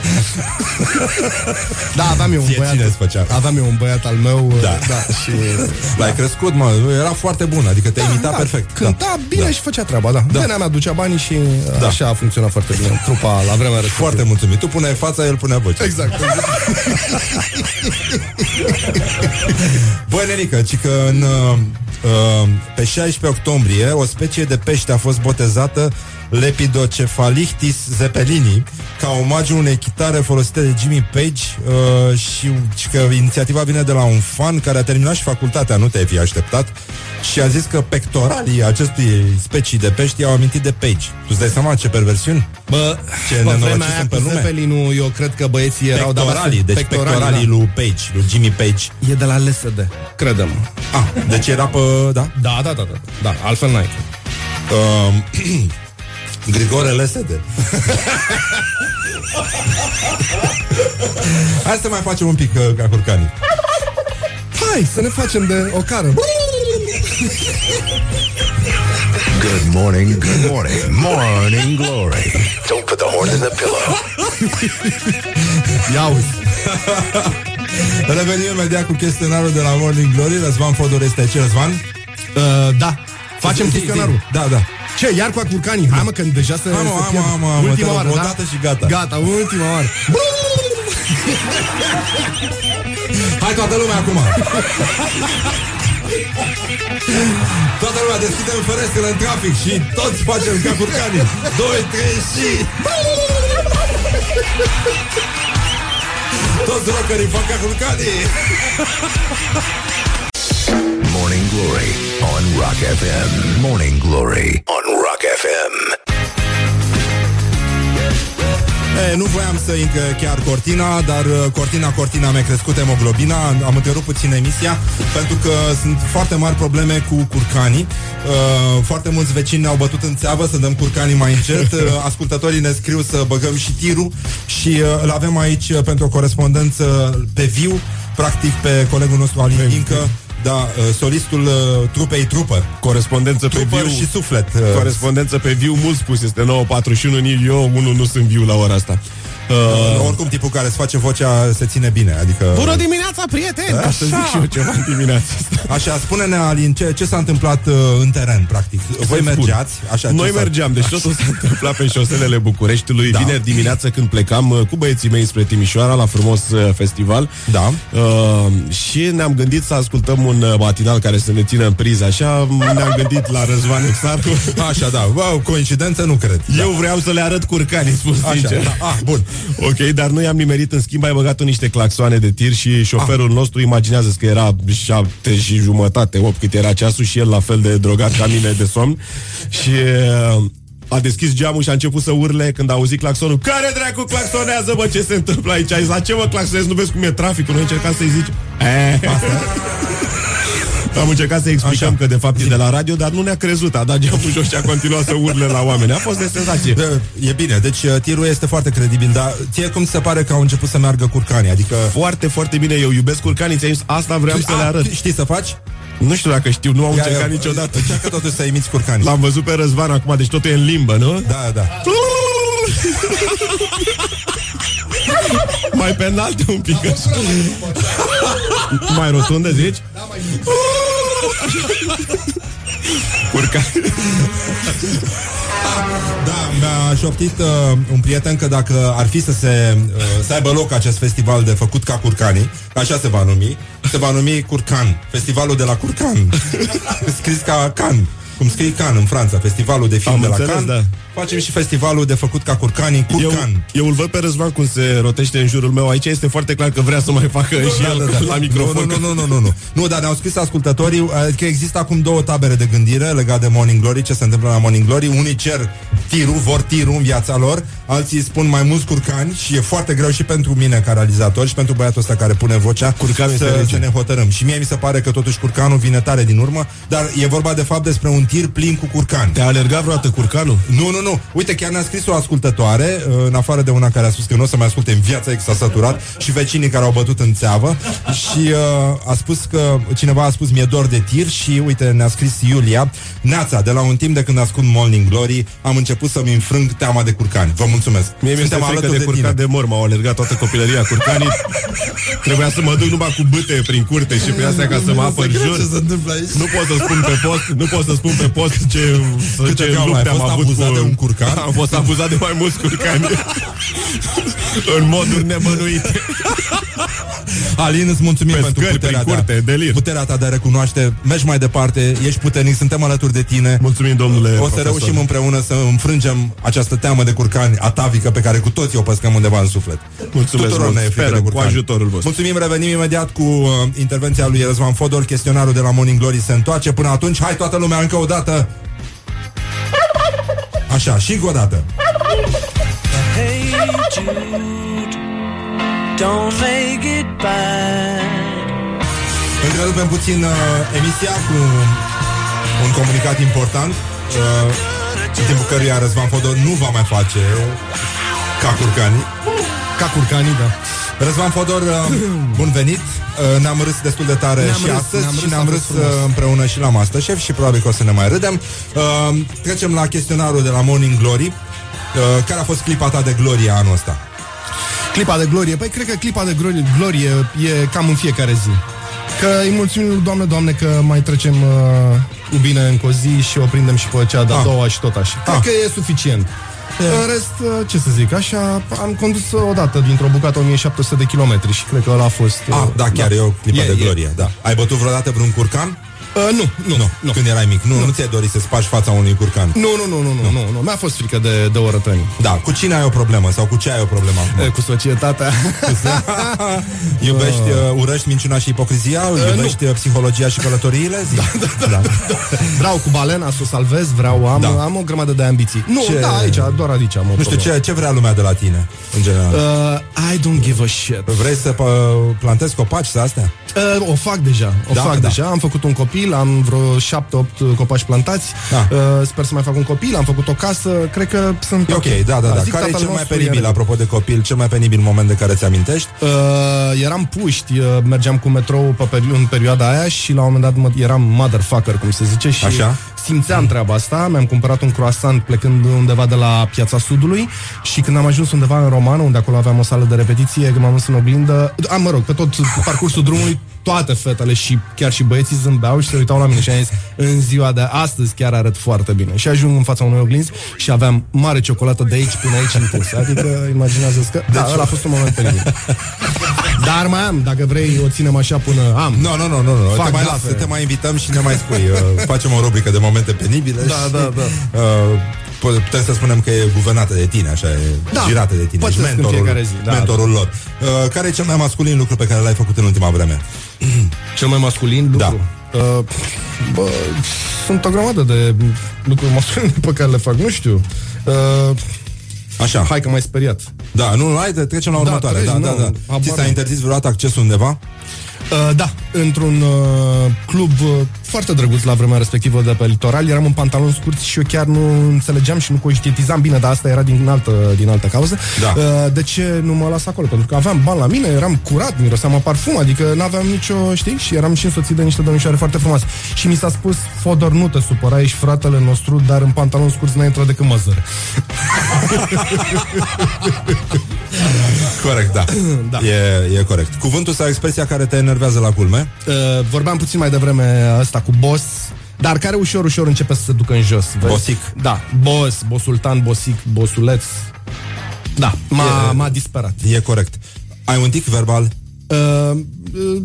[SPEAKER 9] Da, aveam eu un
[SPEAKER 2] Ție
[SPEAKER 9] băiat.
[SPEAKER 2] cine îți făcea?
[SPEAKER 9] Aveam eu un băiat al meu,
[SPEAKER 2] Da.
[SPEAKER 9] da, și
[SPEAKER 2] L-ai crescut, mă, era foarte bun, adică te imita
[SPEAKER 9] da,
[SPEAKER 2] perfect.
[SPEAKER 9] Cânta bine
[SPEAKER 2] Da.
[SPEAKER 9] și făcea treaba, da.
[SPEAKER 2] Da.
[SPEAKER 9] da. Venea mea ducea banii și
[SPEAKER 2] Da.
[SPEAKER 9] da. așa a funcționat foarte bine trupa la vremea respectivă.
[SPEAKER 2] Foarte mulțumit. Tu puneai fața, el punea vocea.
[SPEAKER 9] Exact. exact.
[SPEAKER 2] Băi, Nerică, ci că în, uh, uh, pe 16 octombrie o specie de pește a fost botezată Lepidocefalichtis zeppelini ca omagiu unei chitare folosite de Jimmy Page uh, și, și că inițiativa vine de la un fan care a terminat și facultatea, nu te-ai fi așteptat și a zis că pectoralii acestui specii de pești au amintit de Page. Tu îți dai seama ce perversiuni?
[SPEAKER 9] Bă,
[SPEAKER 2] ce
[SPEAKER 9] pe
[SPEAKER 2] nenorociți
[SPEAKER 9] vremea aia
[SPEAKER 2] sunt pe
[SPEAKER 9] cu
[SPEAKER 2] lume?
[SPEAKER 9] Zeppelinul, eu cred că băieții erau... dar
[SPEAKER 2] Pectoralii, deci
[SPEAKER 9] pectoralii,
[SPEAKER 2] pectoralii
[SPEAKER 9] da.
[SPEAKER 2] lui Page, lui Jimmy Page.
[SPEAKER 9] E de la LSD, credem.
[SPEAKER 2] Ah, deci era pe... da?
[SPEAKER 9] Da, da, da, da. Da, altfel n-ai.
[SPEAKER 2] Um, Grigore Lesede. Hai să mai facem un pic uh, ca curcanii.
[SPEAKER 9] Hai, să ne facem de o cară.
[SPEAKER 1] Good morning, good morning, morning glory. Don't put the horn in the pillow.
[SPEAKER 2] Ia uzi. Revenim imediat cu chestionarul de la Morning Glory. Răzvan Fodor este aici. Răzvan?
[SPEAKER 9] Uh, da. Facem
[SPEAKER 2] Zi, zi,
[SPEAKER 9] chestionarul.
[SPEAKER 2] zi. Da, da.
[SPEAKER 9] Ce, iar cu curcanii? Hai mă, că deja să...
[SPEAKER 2] Hai, mă,
[SPEAKER 9] să
[SPEAKER 2] hai,
[SPEAKER 9] pierd.
[SPEAKER 2] mă, hai, mă, mă,
[SPEAKER 9] Ultima
[SPEAKER 2] te rog,
[SPEAKER 9] oară,
[SPEAKER 2] o
[SPEAKER 9] da?
[SPEAKER 2] dată și gata.
[SPEAKER 9] Gata, ultima oară.
[SPEAKER 2] Hai toată lumea acum. Toată lumea deschidem ferestrele în trafic și toți facem ca curcanii. 2, 3 și... Toți rockerii fac ca curcanii.
[SPEAKER 1] Morning Glory on Rock FM. Morning Glory on Rock FM.
[SPEAKER 2] E, nu voiam să intre chiar cortina, dar uh, cortina, cortina mi-a crescut hemoglobina, am întrerupt puțin emisia, pentru că sunt foarte mari probleme cu curcanii. Uh, foarte mulți vecini ne-au bătut în țeavă să dăm curcanii mai încet. Uh, ascultătorii ne scriu să băgăm și tirul și uh, îl avem aici uh, pentru o corespondență pe viu, practic pe colegul nostru Alin Dincă, da, uh, solistul uh, trupei Trooper.
[SPEAKER 15] Corespondență pe
[SPEAKER 2] Trooper
[SPEAKER 15] viu
[SPEAKER 2] și suflet. uh,
[SPEAKER 15] Corespondență pe viu, mult spus, este 9.41, nici eu, unul nu sunt viu la ora asta.
[SPEAKER 2] Uh, oricum, tipul care îți face vocea se ține bine, adică...
[SPEAKER 9] Bună dimineața, prieteni!
[SPEAKER 15] Ca să zic și eu ceva în dimineața asta.
[SPEAKER 2] Așa, spune-ne, Alin, ce, ce s-a întâmplat uh, în teren, practic? Voi
[SPEAKER 15] Să-ți spun.
[SPEAKER 2] mergeați? Așa,
[SPEAKER 15] Noi
[SPEAKER 2] ce s-a-
[SPEAKER 15] mergeam, deci totul s-a întâmplat pe șoselele Bucureștiului da. Vineri dimineață când plecam uh, cu băieții mei spre Timișoara La frumos uh, festival
[SPEAKER 2] Da
[SPEAKER 15] uh, Și ne-am gândit să ascultăm un uh, matinal care să ne țină în priză Așa ne-am gândit la Răzvan Exarcu
[SPEAKER 2] Așa, da, wow, coincidență nu cred
[SPEAKER 15] Eu vreau să le arăt curcanii, spun
[SPEAKER 2] Așa,
[SPEAKER 15] sincer
[SPEAKER 2] da. Ah, bun
[SPEAKER 15] Ok, dar noi am nimerit în schimb Ai băgat în niște claxoane de tir Și șoferul
[SPEAKER 2] Ah.
[SPEAKER 15] nostru imaginează că era șapte și jumătate Opt cât era ceasul Și el la fel de drogat ca mine de somn Și uh, a deschis geamul și a început să urle când a auzit claxonul. Care dracu claxonează, bă, ce se întâmplă aici? A zis, la ce mă claxonezi? Nu vezi cum e traficul? Noi încercam să-i zice. Eh. Am încercat să explicăm Așa. că de fapt e de la radio, dar nu ne-a crezut. A dat geamul jos și a continuat să urle la oameni. A fost de senzație.
[SPEAKER 2] E bine, deci uh, tirul este foarte credibil Dar ție cum ți se pare că au început să meargă curcanii? Adică...
[SPEAKER 15] Foarte, foarte bine. Eu iubesc curcanii. Ți-am zis, asta vreau să le
[SPEAKER 2] A,
[SPEAKER 15] arăt.
[SPEAKER 2] Știi să faci?
[SPEAKER 15] Nu știu dacă știu, nu am
[SPEAKER 2] Ia,
[SPEAKER 15] încercat
[SPEAKER 2] ia,
[SPEAKER 15] niciodată.
[SPEAKER 2] Încearcă totuși să imiți curcanii
[SPEAKER 15] L-am văzut pe Răzvan acum, deci totul e în limbă, nu?
[SPEAKER 2] Da, da
[SPEAKER 15] Mai pe înalte un pic așa. Mai rotundă, zici? Urca.
[SPEAKER 2] Da, mi-a șoptit uh, un prieten că dacă ar fi să se uh, să aibă loc acest festival de făcut ca curcanii, așa se va numi, se va numi Curcan, festivalul de la Curcan. Scris ca Can, cum scrie Can în Franța, festivalul de film
[SPEAKER 15] Am
[SPEAKER 2] de la
[SPEAKER 15] înțeles,
[SPEAKER 2] Can.
[SPEAKER 15] da.
[SPEAKER 2] Facem și festivalul de făcut ca curcanii, Curcan.
[SPEAKER 15] Eu, eu îl văd pe Răzvan cum se rotește în jurul meu. Aici este foarte clar că vrea să mai facă și el la microfon.
[SPEAKER 2] Da, Nu, nu, nu, nu, nu, nu. Nu, dar ne-au scris ascultătorii că există acum două tabere de gândire legate de Morning Glory, ce se întâmplă la Morning Glory. Unii cer tirul, vor tirul în viața lor, alții spun mai mulți curcani și e foarte greu și pentru mine ca realizator și pentru băiatul ăsta care pune vocea
[SPEAKER 15] Curcanul este
[SPEAKER 2] să,
[SPEAKER 15] rege.
[SPEAKER 2] să ne hotărâm. Și mie mi se pare că totuși curcanul vine tare din urmă, dar e vorba de fapt despre un tir plin cu curcani.
[SPEAKER 15] Te-a alergat vreodată curcanul?
[SPEAKER 2] Nu, nu, nu. Uite, chiar ne-a scris o ascultătoare, uh, în afară de una care a spus că nu o să mai asculte în viața ei, că s-a săturat, și vecinii care au bătut în țeavă. Și uh, a spus că cineva a spus mi-e dor de tir și uite, ne-a scris Iulia. Neața, de la un timp de când ascult Morning Glory, am început să-mi înfrâng teama de curcani. Vă mulțumesc.
[SPEAKER 15] Mie mi-este
[SPEAKER 2] Suntem
[SPEAKER 15] frică
[SPEAKER 2] alături
[SPEAKER 15] de curcan
[SPEAKER 2] tine.
[SPEAKER 15] de mor, m-au alergat toată copilăria curcanii. Trebuia să mă duc numai cu bâte prin curte și prin astea ca să mă apăr
[SPEAKER 2] Să
[SPEAKER 15] jur.
[SPEAKER 2] ce se întâmplă aici?
[SPEAKER 15] Nu pot să spun pe post, nu pot să spun pe post ce,
[SPEAKER 2] Câte
[SPEAKER 15] ce
[SPEAKER 2] trauma,
[SPEAKER 15] lupte
[SPEAKER 2] ai
[SPEAKER 15] am
[SPEAKER 2] fost
[SPEAKER 15] avut
[SPEAKER 2] abuzat
[SPEAKER 15] cu...
[SPEAKER 2] de un curcan?
[SPEAKER 15] Am fost abuzat de mai mulți curcani. În moduri nemănuite.
[SPEAKER 2] Alin, îți mulțumim
[SPEAKER 15] Pe
[SPEAKER 2] pentru
[SPEAKER 15] scări,
[SPEAKER 2] puterea,
[SPEAKER 15] prin curte,
[SPEAKER 2] ta,
[SPEAKER 15] delir.
[SPEAKER 2] puterea ta de a recunoaște. Mergi mai departe, ești puternic, suntem alături de tine.
[SPEAKER 15] Mulțumim, domnule
[SPEAKER 2] O să
[SPEAKER 15] profesor.
[SPEAKER 2] reușim împreună să înfrângem această teamă de curcani atavică pe care cu toții o păscăm undeva în suflet.
[SPEAKER 15] Mulțumesc
[SPEAKER 2] Tuturor
[SPEAKER 15] mult.
[SPEAKER 2] ne e frică
[SPEAKER 15] Sperăm,
[SPEAKER 2] de
[SPEAKER 15] cu
[SPEAKER 2] curcani.
[SPEAKER 15] ajutorul vostru.
[SPEAKER 2] Mulțumim, revenim imediat cu uh, intervenția lui Răzvan Fodor. Chestionarul de la Morning Glory se întoarce. Până atunci, hai toată lumea încă o dată. Așa, și încă o dată.
[SPEAKER 14] Hey Jude, don't make it bad.
[SPEAKER 2] Întrerupem puțin uh, emisia cu un comunicat important uh, în timpul căruia Răzvan Fodor nu va mai face ca curcanii.
[SPEAKER 9] Ca curcanii, da.
[SPEAKER 2] Răzvan Fodor, uh, bun venit uh, Ne-am râs destul de tare
[SPEAKER 9] Ne-am
[SPEAKER 2] și
[SPEAKER 9] râs,
[SPEAKER 2] astăzi
[SPEAKER 9] ne-am
[SPEAKER 2] Și
[SPEAKER 9] râs,
[SPEAKER 2] ne-am
[SPEAKER 9] a
[SPEAKER 2] râs
[SPEAKER 9] fost frumos.
[SPEAKER 2] uh, împreună și la Masterchef Și probabil că o să ne mai râdem uh, Trecem la chestionarul de la Morning Glory uh, Care a fost clipa ta de glorie anul ăsta?
[SPEAKER 9] Clipa de glorie. Păi cred că clipa de glorie, glorie e cam în fiecare zi. Că îi mulțumim lui Doamne, Doamne, că mai trecem uh, cu bine încă o zi și o prindem și pe cea de-a
[SPEAKER 2] Ah.
[SPEAKER 9] doua și tot așa. Cred
[SPEAKER 2] Ah.
[SPEAKER 9] că e suficient. În rest, uh, ce să zic, așa, am condus uh, odată dintr-o bucată 1700 de kilometri și cred că ăla a fost... uh,
[SPEAKER 2] Ah, da, chiar e o clipă
[SPEAKER 9] E,
[SPEAKER 2] de
[SPEAKER 9] e.
[SPEAKER 2] glorie da. Ai bătut vreodată vreun curcan?
[SPEAKER 9] Uh, nu, nu, nu, nu.
[SPEAKER 2] Când erai mic Nu, nu. ți-ai dorit să spargi fața unui curcan
[SPEAKER 9] Nu, nu, nu, nu, nu, nu, nu. Mi-a fost frică de, de orătăni.
[SPEAKER 2] Da, cu cine ai o problemă? Sau cu ce ai o problemă acum?
[SPEAKER 9] Cu societatea.
[SPEAKER 2] Iubești, uh, urăști minciuna și ipocrizia? Iubești uh, psihologia și călătoriile? Zi. Da, da, da.
[SPEAKER 9] Vreau cu balena să o salvez, vreau, am,
[SPEAKER 2] Da.
[SPEAKER 9] am o grămadă de ambiții. Nu,
[SPEAKER 2] Ce-
[SPEAKER 9] da, aici, doar aici am o
[SPEAKER 2] Nu știu,
[SPEAKER 9] problemă.
[SPEAKER 2] ce, ce vrea lumea de la tine, în general?
[SPEAKER 9] Uh, I don't give a shit.
[SPEAKER 2] Vrei să uh, plantezi copaci să astea?
[SPEAKER 9] Uh, o fac deja, o
[SPEAKER 2] Da,
[SPEAKER 9] fac
[SPEAKER 2] da.
[SPEAKER 9] deja. Am făcut un copil, am vreo 7-8 copaci plantați.
[SPEAKER 2] Da.
[SPEAKER 9] Uh, sper să mai fac un copil, am făcut o casă, cred că sunt
[SPEAKER 2] E ok, da, da, da.
[SPEAKER 9] Zic
[SPEAKER 2] Care e
[SPEAKER 9] tatăl
[SPEAKER 2] cel mai
[SPEAKER 9] nostru,
[SPEAKER 2] penibil,
[SPEAKER 9] iar-
[SPEAKER 2] apropo de copil, cel mai penibil moment de care ți amintești?
[SPEAKER 9] Uh, eram puști, uh, mergeam cu metrou pe peri- în perioada aia și la un moment dat mă, eram motherfucker, cum se zice, și
[SPEAKER 2] Așa.
[SPEAKER 9] Simțeam treaba asta. Mi-am cumpărat un croissant plecând undeva de la Piața Sudului și când am ajuns undeva în Romană, unde acolo aveam o sală de repetiție, când m-am dus în oglindă, am, mă rog, pe tot parcursul drumului, toate fetele și chiar și băieții zâmbeau și se uitau la mine și am zis, în ziua de astăzi chiar arăt foarte bine. Și ajung în fața unui oglinzi și aveam mare ciocolată de aici până aici întins. Adică imaginează că... Da,
[SPEAKER 2] Deci-
[SPEAKER 9] ăla a fost un moment penibil. Dar mai am, dacă vrei, o ținem așa până am.
[SPEAKER 2] Nu, nu, nu, nu, nu.
[SPEAKER 9] Fac
[SPEAKER 2] Te mai
[SPEAKER 9] gafe.
[SPEAKER 2] las, să te mai invităm și ne mai spui. Uh, facem o rubrică de momente penibile
[SPEAKER 9] Da,
[SPEAKER 2] și,
[SPEAKER 9] da, da.
[SPEAKER 2] Uh, pu- putem să spunem că e guvernată de tine, așa, e
[SPEAKER 9] Da.
[SPEAKER 2] girată de tine.
[SPEAKER 9] Pățesc
[SPEAKER 2] Ești
[SPEAKER 9] în
[SPEAKER 2] mentorul,
[SPEAKER 9] fiecare zi, da,
[SPEAKER 2] mentorul lor. Uh, care e cel mai masculin lucru pe care l-ai făcut în ultima vreme?
[SPEAKER 9] Cel mai masculin lucru?
[SPEAKER 2] Da.
[SPEAKER 9] Uh, bă, sunt o grămadă de lucruri masculine pe care le fac, nu știu. Uh,
[SPEAKER 2] Așa.
[SPEAKER 9] hai că m-ai speriat.
[SPEAKER 2] Da, nu, nu, hai, de- trecem la
[SPEAKER 9] Da,
[SPEAKER 2] următoarea.
[SPEAKER 9] treci,
[SPEAKER 2] Da, da,
[SPEAKER 9] nu,
[SPEAKER 2] da.
[SPEAKER 9] habar
[SPEAKER 2] Ți s-a
[SPEAKER 9] nu.
[SPEAKER 2] interzis vreodată accesul undeva?
[SPEAKER 9] Uh, da, într-un uh, club uh, foarte drăguț la vremea respectivă de pe litoral, eram în pantaloni scurți și eu chiar nu înțelegeam și nu conștientizam bine, dar asta era din altă, din altă cauză.
[SPEAKER 2] Da.
[SPEAKER 9] Uh, de ce nu mă las acolo? Pentru că aveam bani la mine, eram curat, miroseam a parfum, adică n-aveam nicio, știi? Și eram și însoțit de niște domnișoare foarte frumoase. Și mi s-a spus, Fodor, nu te supăra, ești fratele nostru, dar în pantaloni scurți n-ai intrat decât măzăre.
[SPEAKER 2] Corect, da.
[SPEAKER 9] Da.
[SPEAKER 2] E, e corect. Cuvântul sau expresia care te enervează la culme?
[SPEAKER 9] Uh, vorbeam puțin mai devreme asta cu boss, dar care ușor, ușor începe să se ducă în jos. vezi?
[SPEAKER 2] Bosic.
[SPEAKER 9] Da, boss, bosultan, bosic, bosuleț. Da, m-a,
[SPEAKER 2] E-
[SPEAKER 9] m-a disperat.
[SPEAKER 2] E corect. Ai un tic verbal?
[SPEAKER 9] Uh, uh,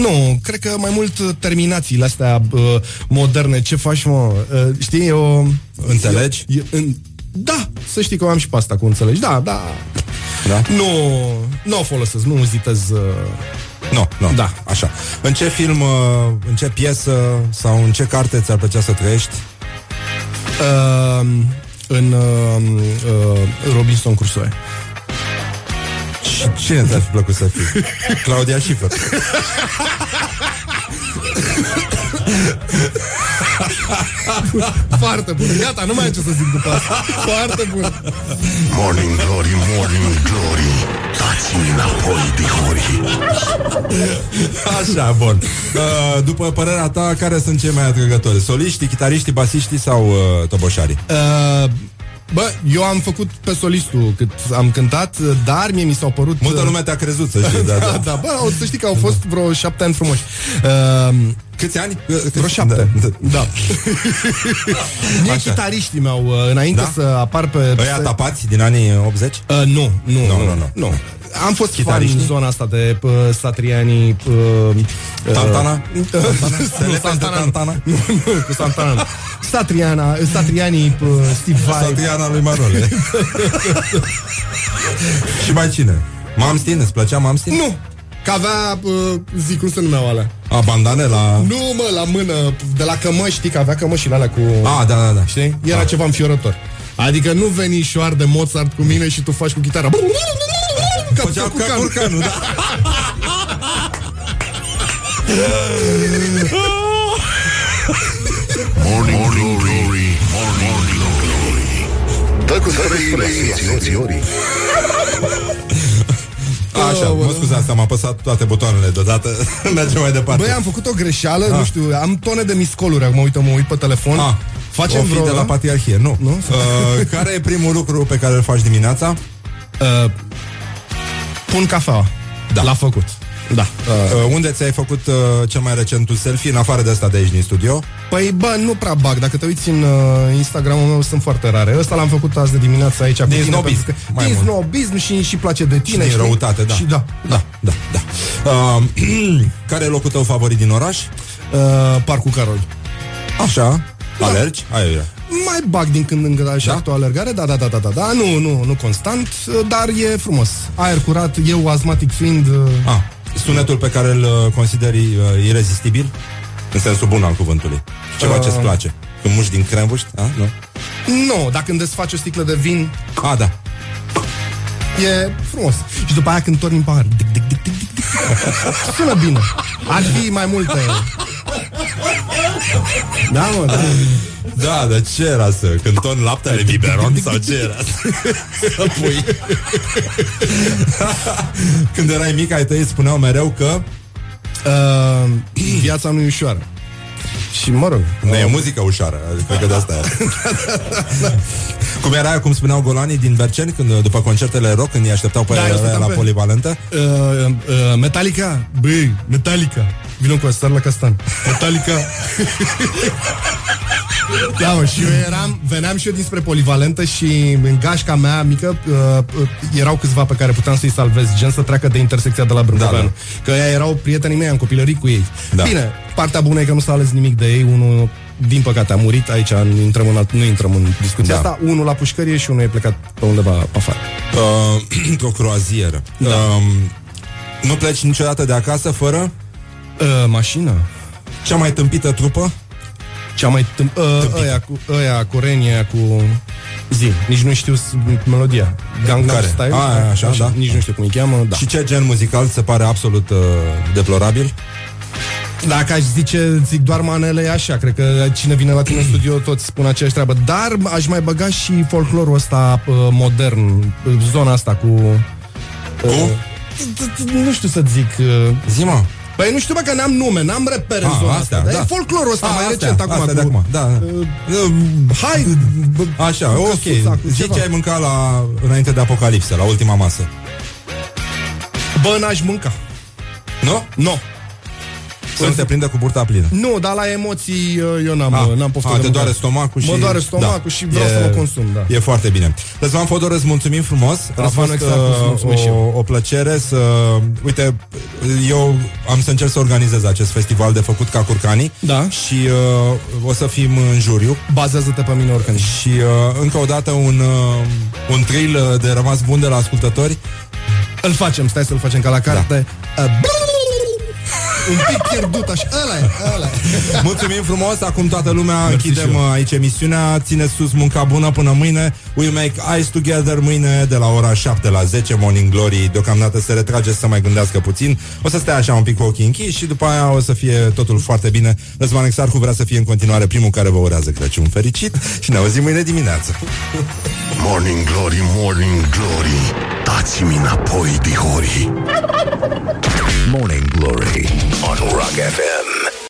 [SPEAKER 9] nu, cred că mai mult uh, terminațiile astea uh, moderne. Ce faci, mă? Uh, știi, eu...
[SPEAKER 2] Înțelegi?
[SPEAKER 9] Eu, în, da, să știi că eu am și pe asta cu înțelegi. Da, da.
[SPEAKER 2] Da?
[SPEAKER 9] Nu, nu o folosesc, nu uzitez... Uh,
[SPEAKER 2] Nu, nu.
[SPEAKER 9] Da.
[SPEAKER 2] Așa. În ce film, uh, în ce piesă sau în ce carte ți-ar plăcea să trăiești?
[SPEAKER 9] uh, în uh, uh, Robinson Crusoe.
[SPEAKER 2] Și cine ți-ar fi plăcut să fii? Claudia Schiffer.
[SPEAKER 9] Foarte bun. Gata, nu mai am ce să zic după asta. Foarte bun.
[SPEAKER 3] Morning Glory, Morning Glory Dați-mi înapoi, dihori
[SPEAKER 2] Așa, bun. Uh, după părerea ta, care sunt cei mai atrăgători? Soliștii, chitariștii, basiștii sau uh, toboșarii?
[SPEAKER 9] Uh, Bă, eu am făcut pe solistul cât am cântat, dar mie mi s-au părut...
[SPEAKER 2] Multă lume te-a crezut, să știi. Da, da.
[SPEAKER 9] da, bă, o să știi că au fost vreo șapte ani frumoși. Uh,
[SPEAKER 2] Câți ani?
[SPEAKER 9] Vreo șapte.
[SPEAKER 2] Da.
[SPEAKER 9] Da. Mie
[SPEAKER 2] Așa.
[SPEAKER 9] chitariștii mi-au, uh, înainte
[SPEAKER 2] Da?
[SPEAKER 9] să apar pe...
[SPEAKER 2] Ăia tapați din anii 80?
[SPEAKER 9] Uh, nu, nu, nu,
[SPEAKER 2] nu,
[SPEAKER 9] nu,
[SPEAKER 2] nu.
[SPEAKER 9] Nu. Am fost fan
[SPEAKER 2] Chitariștii?
[SPEAKER 9] în zona asta de uh, Satriani uh, uh,
[SPEAKER 2] Tantana?
[SPEAKER 9] nu, Santana,
[SPEAKER 2] Tantana?
[SPEAKER 9] nu, nu, cu Santana nu. Satriana, Satriani, uh, Steve Vai
[SPEAKER 2] Satriana lui Marole. Și mai cine? Mamstin? Îți plăcea Mamstin?
[SPEAKER 9] Nu, că avea, uh, zic, cum se numeau alea
[SPEAKER 2] A, bandane la...
[SPEAKER 9] Nu, mă, la mână, de la cămăși, știi că avea cămășile alea cu...
[SPEAKER 2] A, da, da, da.
[SPEAKER 9] Știi? Era
[SPEAKER 2] Da.
[SPEAKER 9] ceva înfiorător. Adică nu veni șoar de Mozart cu mine și tu faci cu chitara. Ca,
[SPEAKER 2] Făcea
[SPEAKER 9] ca cu
[SPEAKER 2] ca
[SPEAKER 9] canul.
[SPEAKER 2] curcanul, da.
[SPEAKER 3] Morning Glory, Morning Glory
[SPEAKER 1] Dă cu stările, țiorii.
[SPEAKER 2] Așa, mă scuzați, am apăsat toate butoanele deodată. Mergem mai departe.
[SPEAKER 9] Băi, am făcut o greșeală,
[SPEAKER 2] Ah.
[SPEAKER 9] nu știu, am tone de miscoluri, acum uite, mă uit pe telefon.
[SPEAKER 2] Ah,
[SPEAKER 9] Facem
[SPEAKER 2] o fi
[SPEAKER 9] vreo...
[SPEAKER 2] de la patriarhie, nu.
[SPEAKER 9] Nu?
[SPEAKER 2] Uh, care e primul lucru pe care îl faci dimineața?
[SPEAKER 9] Uh, pun cafeaua.
[SPEAKER 2] Da.
[SPEAKER 9] L-a făcut. Da.
[SPEAKER 2] Uh, unde ți-ai făcut uh, cel mai recent un selfie, în afară de asta de aici din studio?
[SPEAKER 9] Păi, bă, nu prea bag. Dacă te uiți în uh, Instagramul meu, sunt foarte rare. Ăsta l-am făcut azi de dimineață aici cu
[SPEAKER 2] Din
[SPEAKER 9] tine,
[SPEAKER 2] snobism,
[SPEAKER 9] pentru că-
[SPEAKER 2] mai
[SPEAKER 9] Din
[SPEAKER 2] mult.
[SPEAKER 9] snobism și, și place de tine.
[SPEAKER 2] din
[SPEAKER 9] știi?
[SPEAKER 2] răutate, da.
[SPEAKER 9] Și da.
[SPEAKER 2] Da, da, da. Uh, care e locul tău favorit din oraș?
[SPEAKER 9] Uh, Parcul Carol.
[SPEAKER 2] Așa. Alergi? Aia e.
[SPEAKER 9] Mai bag din când în când așa
[SPEAKER 2] Da?
[SPEAKER 9] da? o alergare, da, da, da, da, da, da, nu, nu, nu constant, dar e frumos. Aer curat, eu asmatic fiind, uh,
[SPEAKER 2] Ah, sunetul pe care îl uh, consideri uh, irezistibil? În sensul bun al cuvântului. Ceva
[SPEAKER 9] Uh.
[SPEAKER 2] ce-ți place. Când muști din crembuști? A, nu?
[SPEAKER 9] nu, dacă îmi desfaci o sticlă de vin,
[SPEAKER 2] A, da.
[SPEAKER 9] e frumos. Și după aia când torni în pahar, dic, dic, dic, dic, dic, dic. sună bine. Ar fi mai multe. Da, mă, da.
[SPEAKER 2] Da, dar ce era să... Când ton laptele biberon sau ce era să, să pui? Când erai mic, ai tăi îți spuneau mereu că
[SPEAKER 9] Uh, viața nu e ușoară. Și mă rog,
[SPEAKER 2] nu e muzică ușoară. Cred că de asta era. cum era aia, cum spuneau golanii din Berceni, când, după concertele rock, când îi așteptau pe
[SPEAKER 9] Da, îi
[SPEAKER 2] da,
[SPEAKER 9] așteptam
[SPEAKER 2] la
[SPEAKER 9] pe-
[SPEAKER 2] polivalentă.
[SPEAKER 9] Uh, uh, Metallica? Băi, Metallica. Vină cu star la castan. Metallica. da, mă, și eu eram, veneam și eu dinspre polivalentă și în gașca mea mică uh, uh, erau câțiva pe care puteam să-i salvez, gen să treacă de intersecția de la Brâncoveanu.
[SPEAKER 2] Da,
[SPEAKER 9] Că ăia erau prietenii mei, am copilărit cu ei.
[SPEAKER 2] Da.
[SPEAKER 9] Bine, partea bună e că nu s-a ales nimic de ei, unul din păcate a murit, aici nu intrăm în, alt, nu intrăm în discuția
[SPEAKER 2] Da.
[SPEAKER 9] asta, unul la pușcărie și unul e plecat pe undeva pe afară.
[SPEAKER 2] Uh, într-o croazieră. Da. Uh, nu pleci niciodată de acasă fără
[SPEAKER 9] Uh, mașină?
[SPEAKER 2] cea mai tâmpită trupă?
[SPEAKER 9] Cea mai tâmp... Uh, ăia cu, ăia cu Reni, ăia cu... Zi, nici nu știu s- melodia. Gangnam
[SPEAKER 2] Care?
[SPEAKER 9] Style?
[SPEAKER 2] A, așa, da.
[SPEAKER 9] Nici nu știu cum îi cheamă, da.
[SPEAKER 2] Și ce gen muzical se pare absolut uh, deplorabil?
[SPEAKER 9] Dacă aș zice, zic doar manele, e așa. Cred că cine vine la tine în studio toți spun aceeași treabă. Dar aș mai băga și folclorul ăsta uh, modern, uh, zona asta cu...
[SPEAKER 2] Cu?
[SPEAKER 9] Uh, nu știu să zic... Uh,
[SPEAKER 2] Zi, mă.
[SPEAKER 9] Păi nu știu, bă, că n-am nume, n-am reper în
[SPEAKER 2] Ah,
[SPEAKER 9] zona
[SPEAKER 2] astea,
[SPEAKER 9] asta. Dar
[SPEAKER 2] da.
[SPEAKER 9] e folclorul ăsta
[SPEAKER 2] Ah,
[SPEAKER 9] mai
[SPEAKER 2] astea,
[SPEAKER 9] recent acum.
[SPEAKER 2] astea de
[SPEAKER 9] cu,
[SPEAKER 2] acum, da.
[SPEAKER 9] Uh, hai, bă,
[SPEAKER 2] Așa,
[SPEAKER 9] Cu
[SPEAKER 2] ok.
[SPEAKER 9] căsuța, cu
[SPEAKER 2] Zi
[SPEAKER 9] ceva.
[SPEAKER 2] ce ai mâncat la, înainte de apocalipsă, la ultima masă.
[SPEAKER 9] Bă, n-aș mânca.
[SPEAKER 2] Nu?
[SPEAKER 9] Nu.
[SPEAKER 2] Să nu te prindă cu burta plină.
[SPEAKER 9] Nu, dar la emoții uh, eu n-am,
[SPEAKER 2] Ah,
[SPEAKER 9] n-am poftă
[SPEAKER 2] ah,
[SPEAKER 9] de
[SPEAKER 2] te
[SPEAKER 9] mâncat.
[SPEAKER 2] doare stomacul și...
[SPEAKER 9] Mă doare stomacul și vreau să mă consum, da.
[SPEAKER 2] E foarte bine. Răzvan Fodor, îți mulțumim frumos. A
[SPEAKER 9] Răzvan
[SPEAKER 2] fost
[SPEAKER 9] Exarcu, îți mulțumesc și
[SPEAKER 2] uh,
[SPEAKER 9] eu.
[SPEAKER 2] o, o plăcere să... Uite, eu am să încerc să organizez acest festival de făcut ca curcanii
[SPEAKER 9] Da.
[SPEAKER 2] și uh, o să fim în juriu.
[SPEAKER 9] Bazează-te pe mine oricând.
[SPEAKER 2] Și uh, încă o dată un, uh, un trail uh, de rămas bun de la ascultători.
[SPEAKER 9] Îl facem, stai să-l facem ca la carte. Uh, un pic pierdut așa. Ăla e, ăla e.
[SPEAKER 2] Mulțumim frumos, acum toată lumea
[SPEAKER 9] Mersi
[SPEAKER 2] închidem
[SPEAKER 9] și eu.
[SPEAKER 2] uh, aici emisiunea. Țineți sus munca bună până mâine. We make eyes together mâine De la ora 7 la 10 Morning Glory. Deocamdată se retrage să mai gândească puțin. O să stea așa un pic cu ochii închiși Și după aia o să fie totul foarte bine. Răzvan Exarcu vrea să fie în continuare primul care vă urează Crăciun fericit Și ne auzim mâine dimineață.
[SPEAKER 3] Morning Glory, Morning Glory Dați-mi înapoi, dihori
[SPEAKER 1] Morning Glory on Rock FM.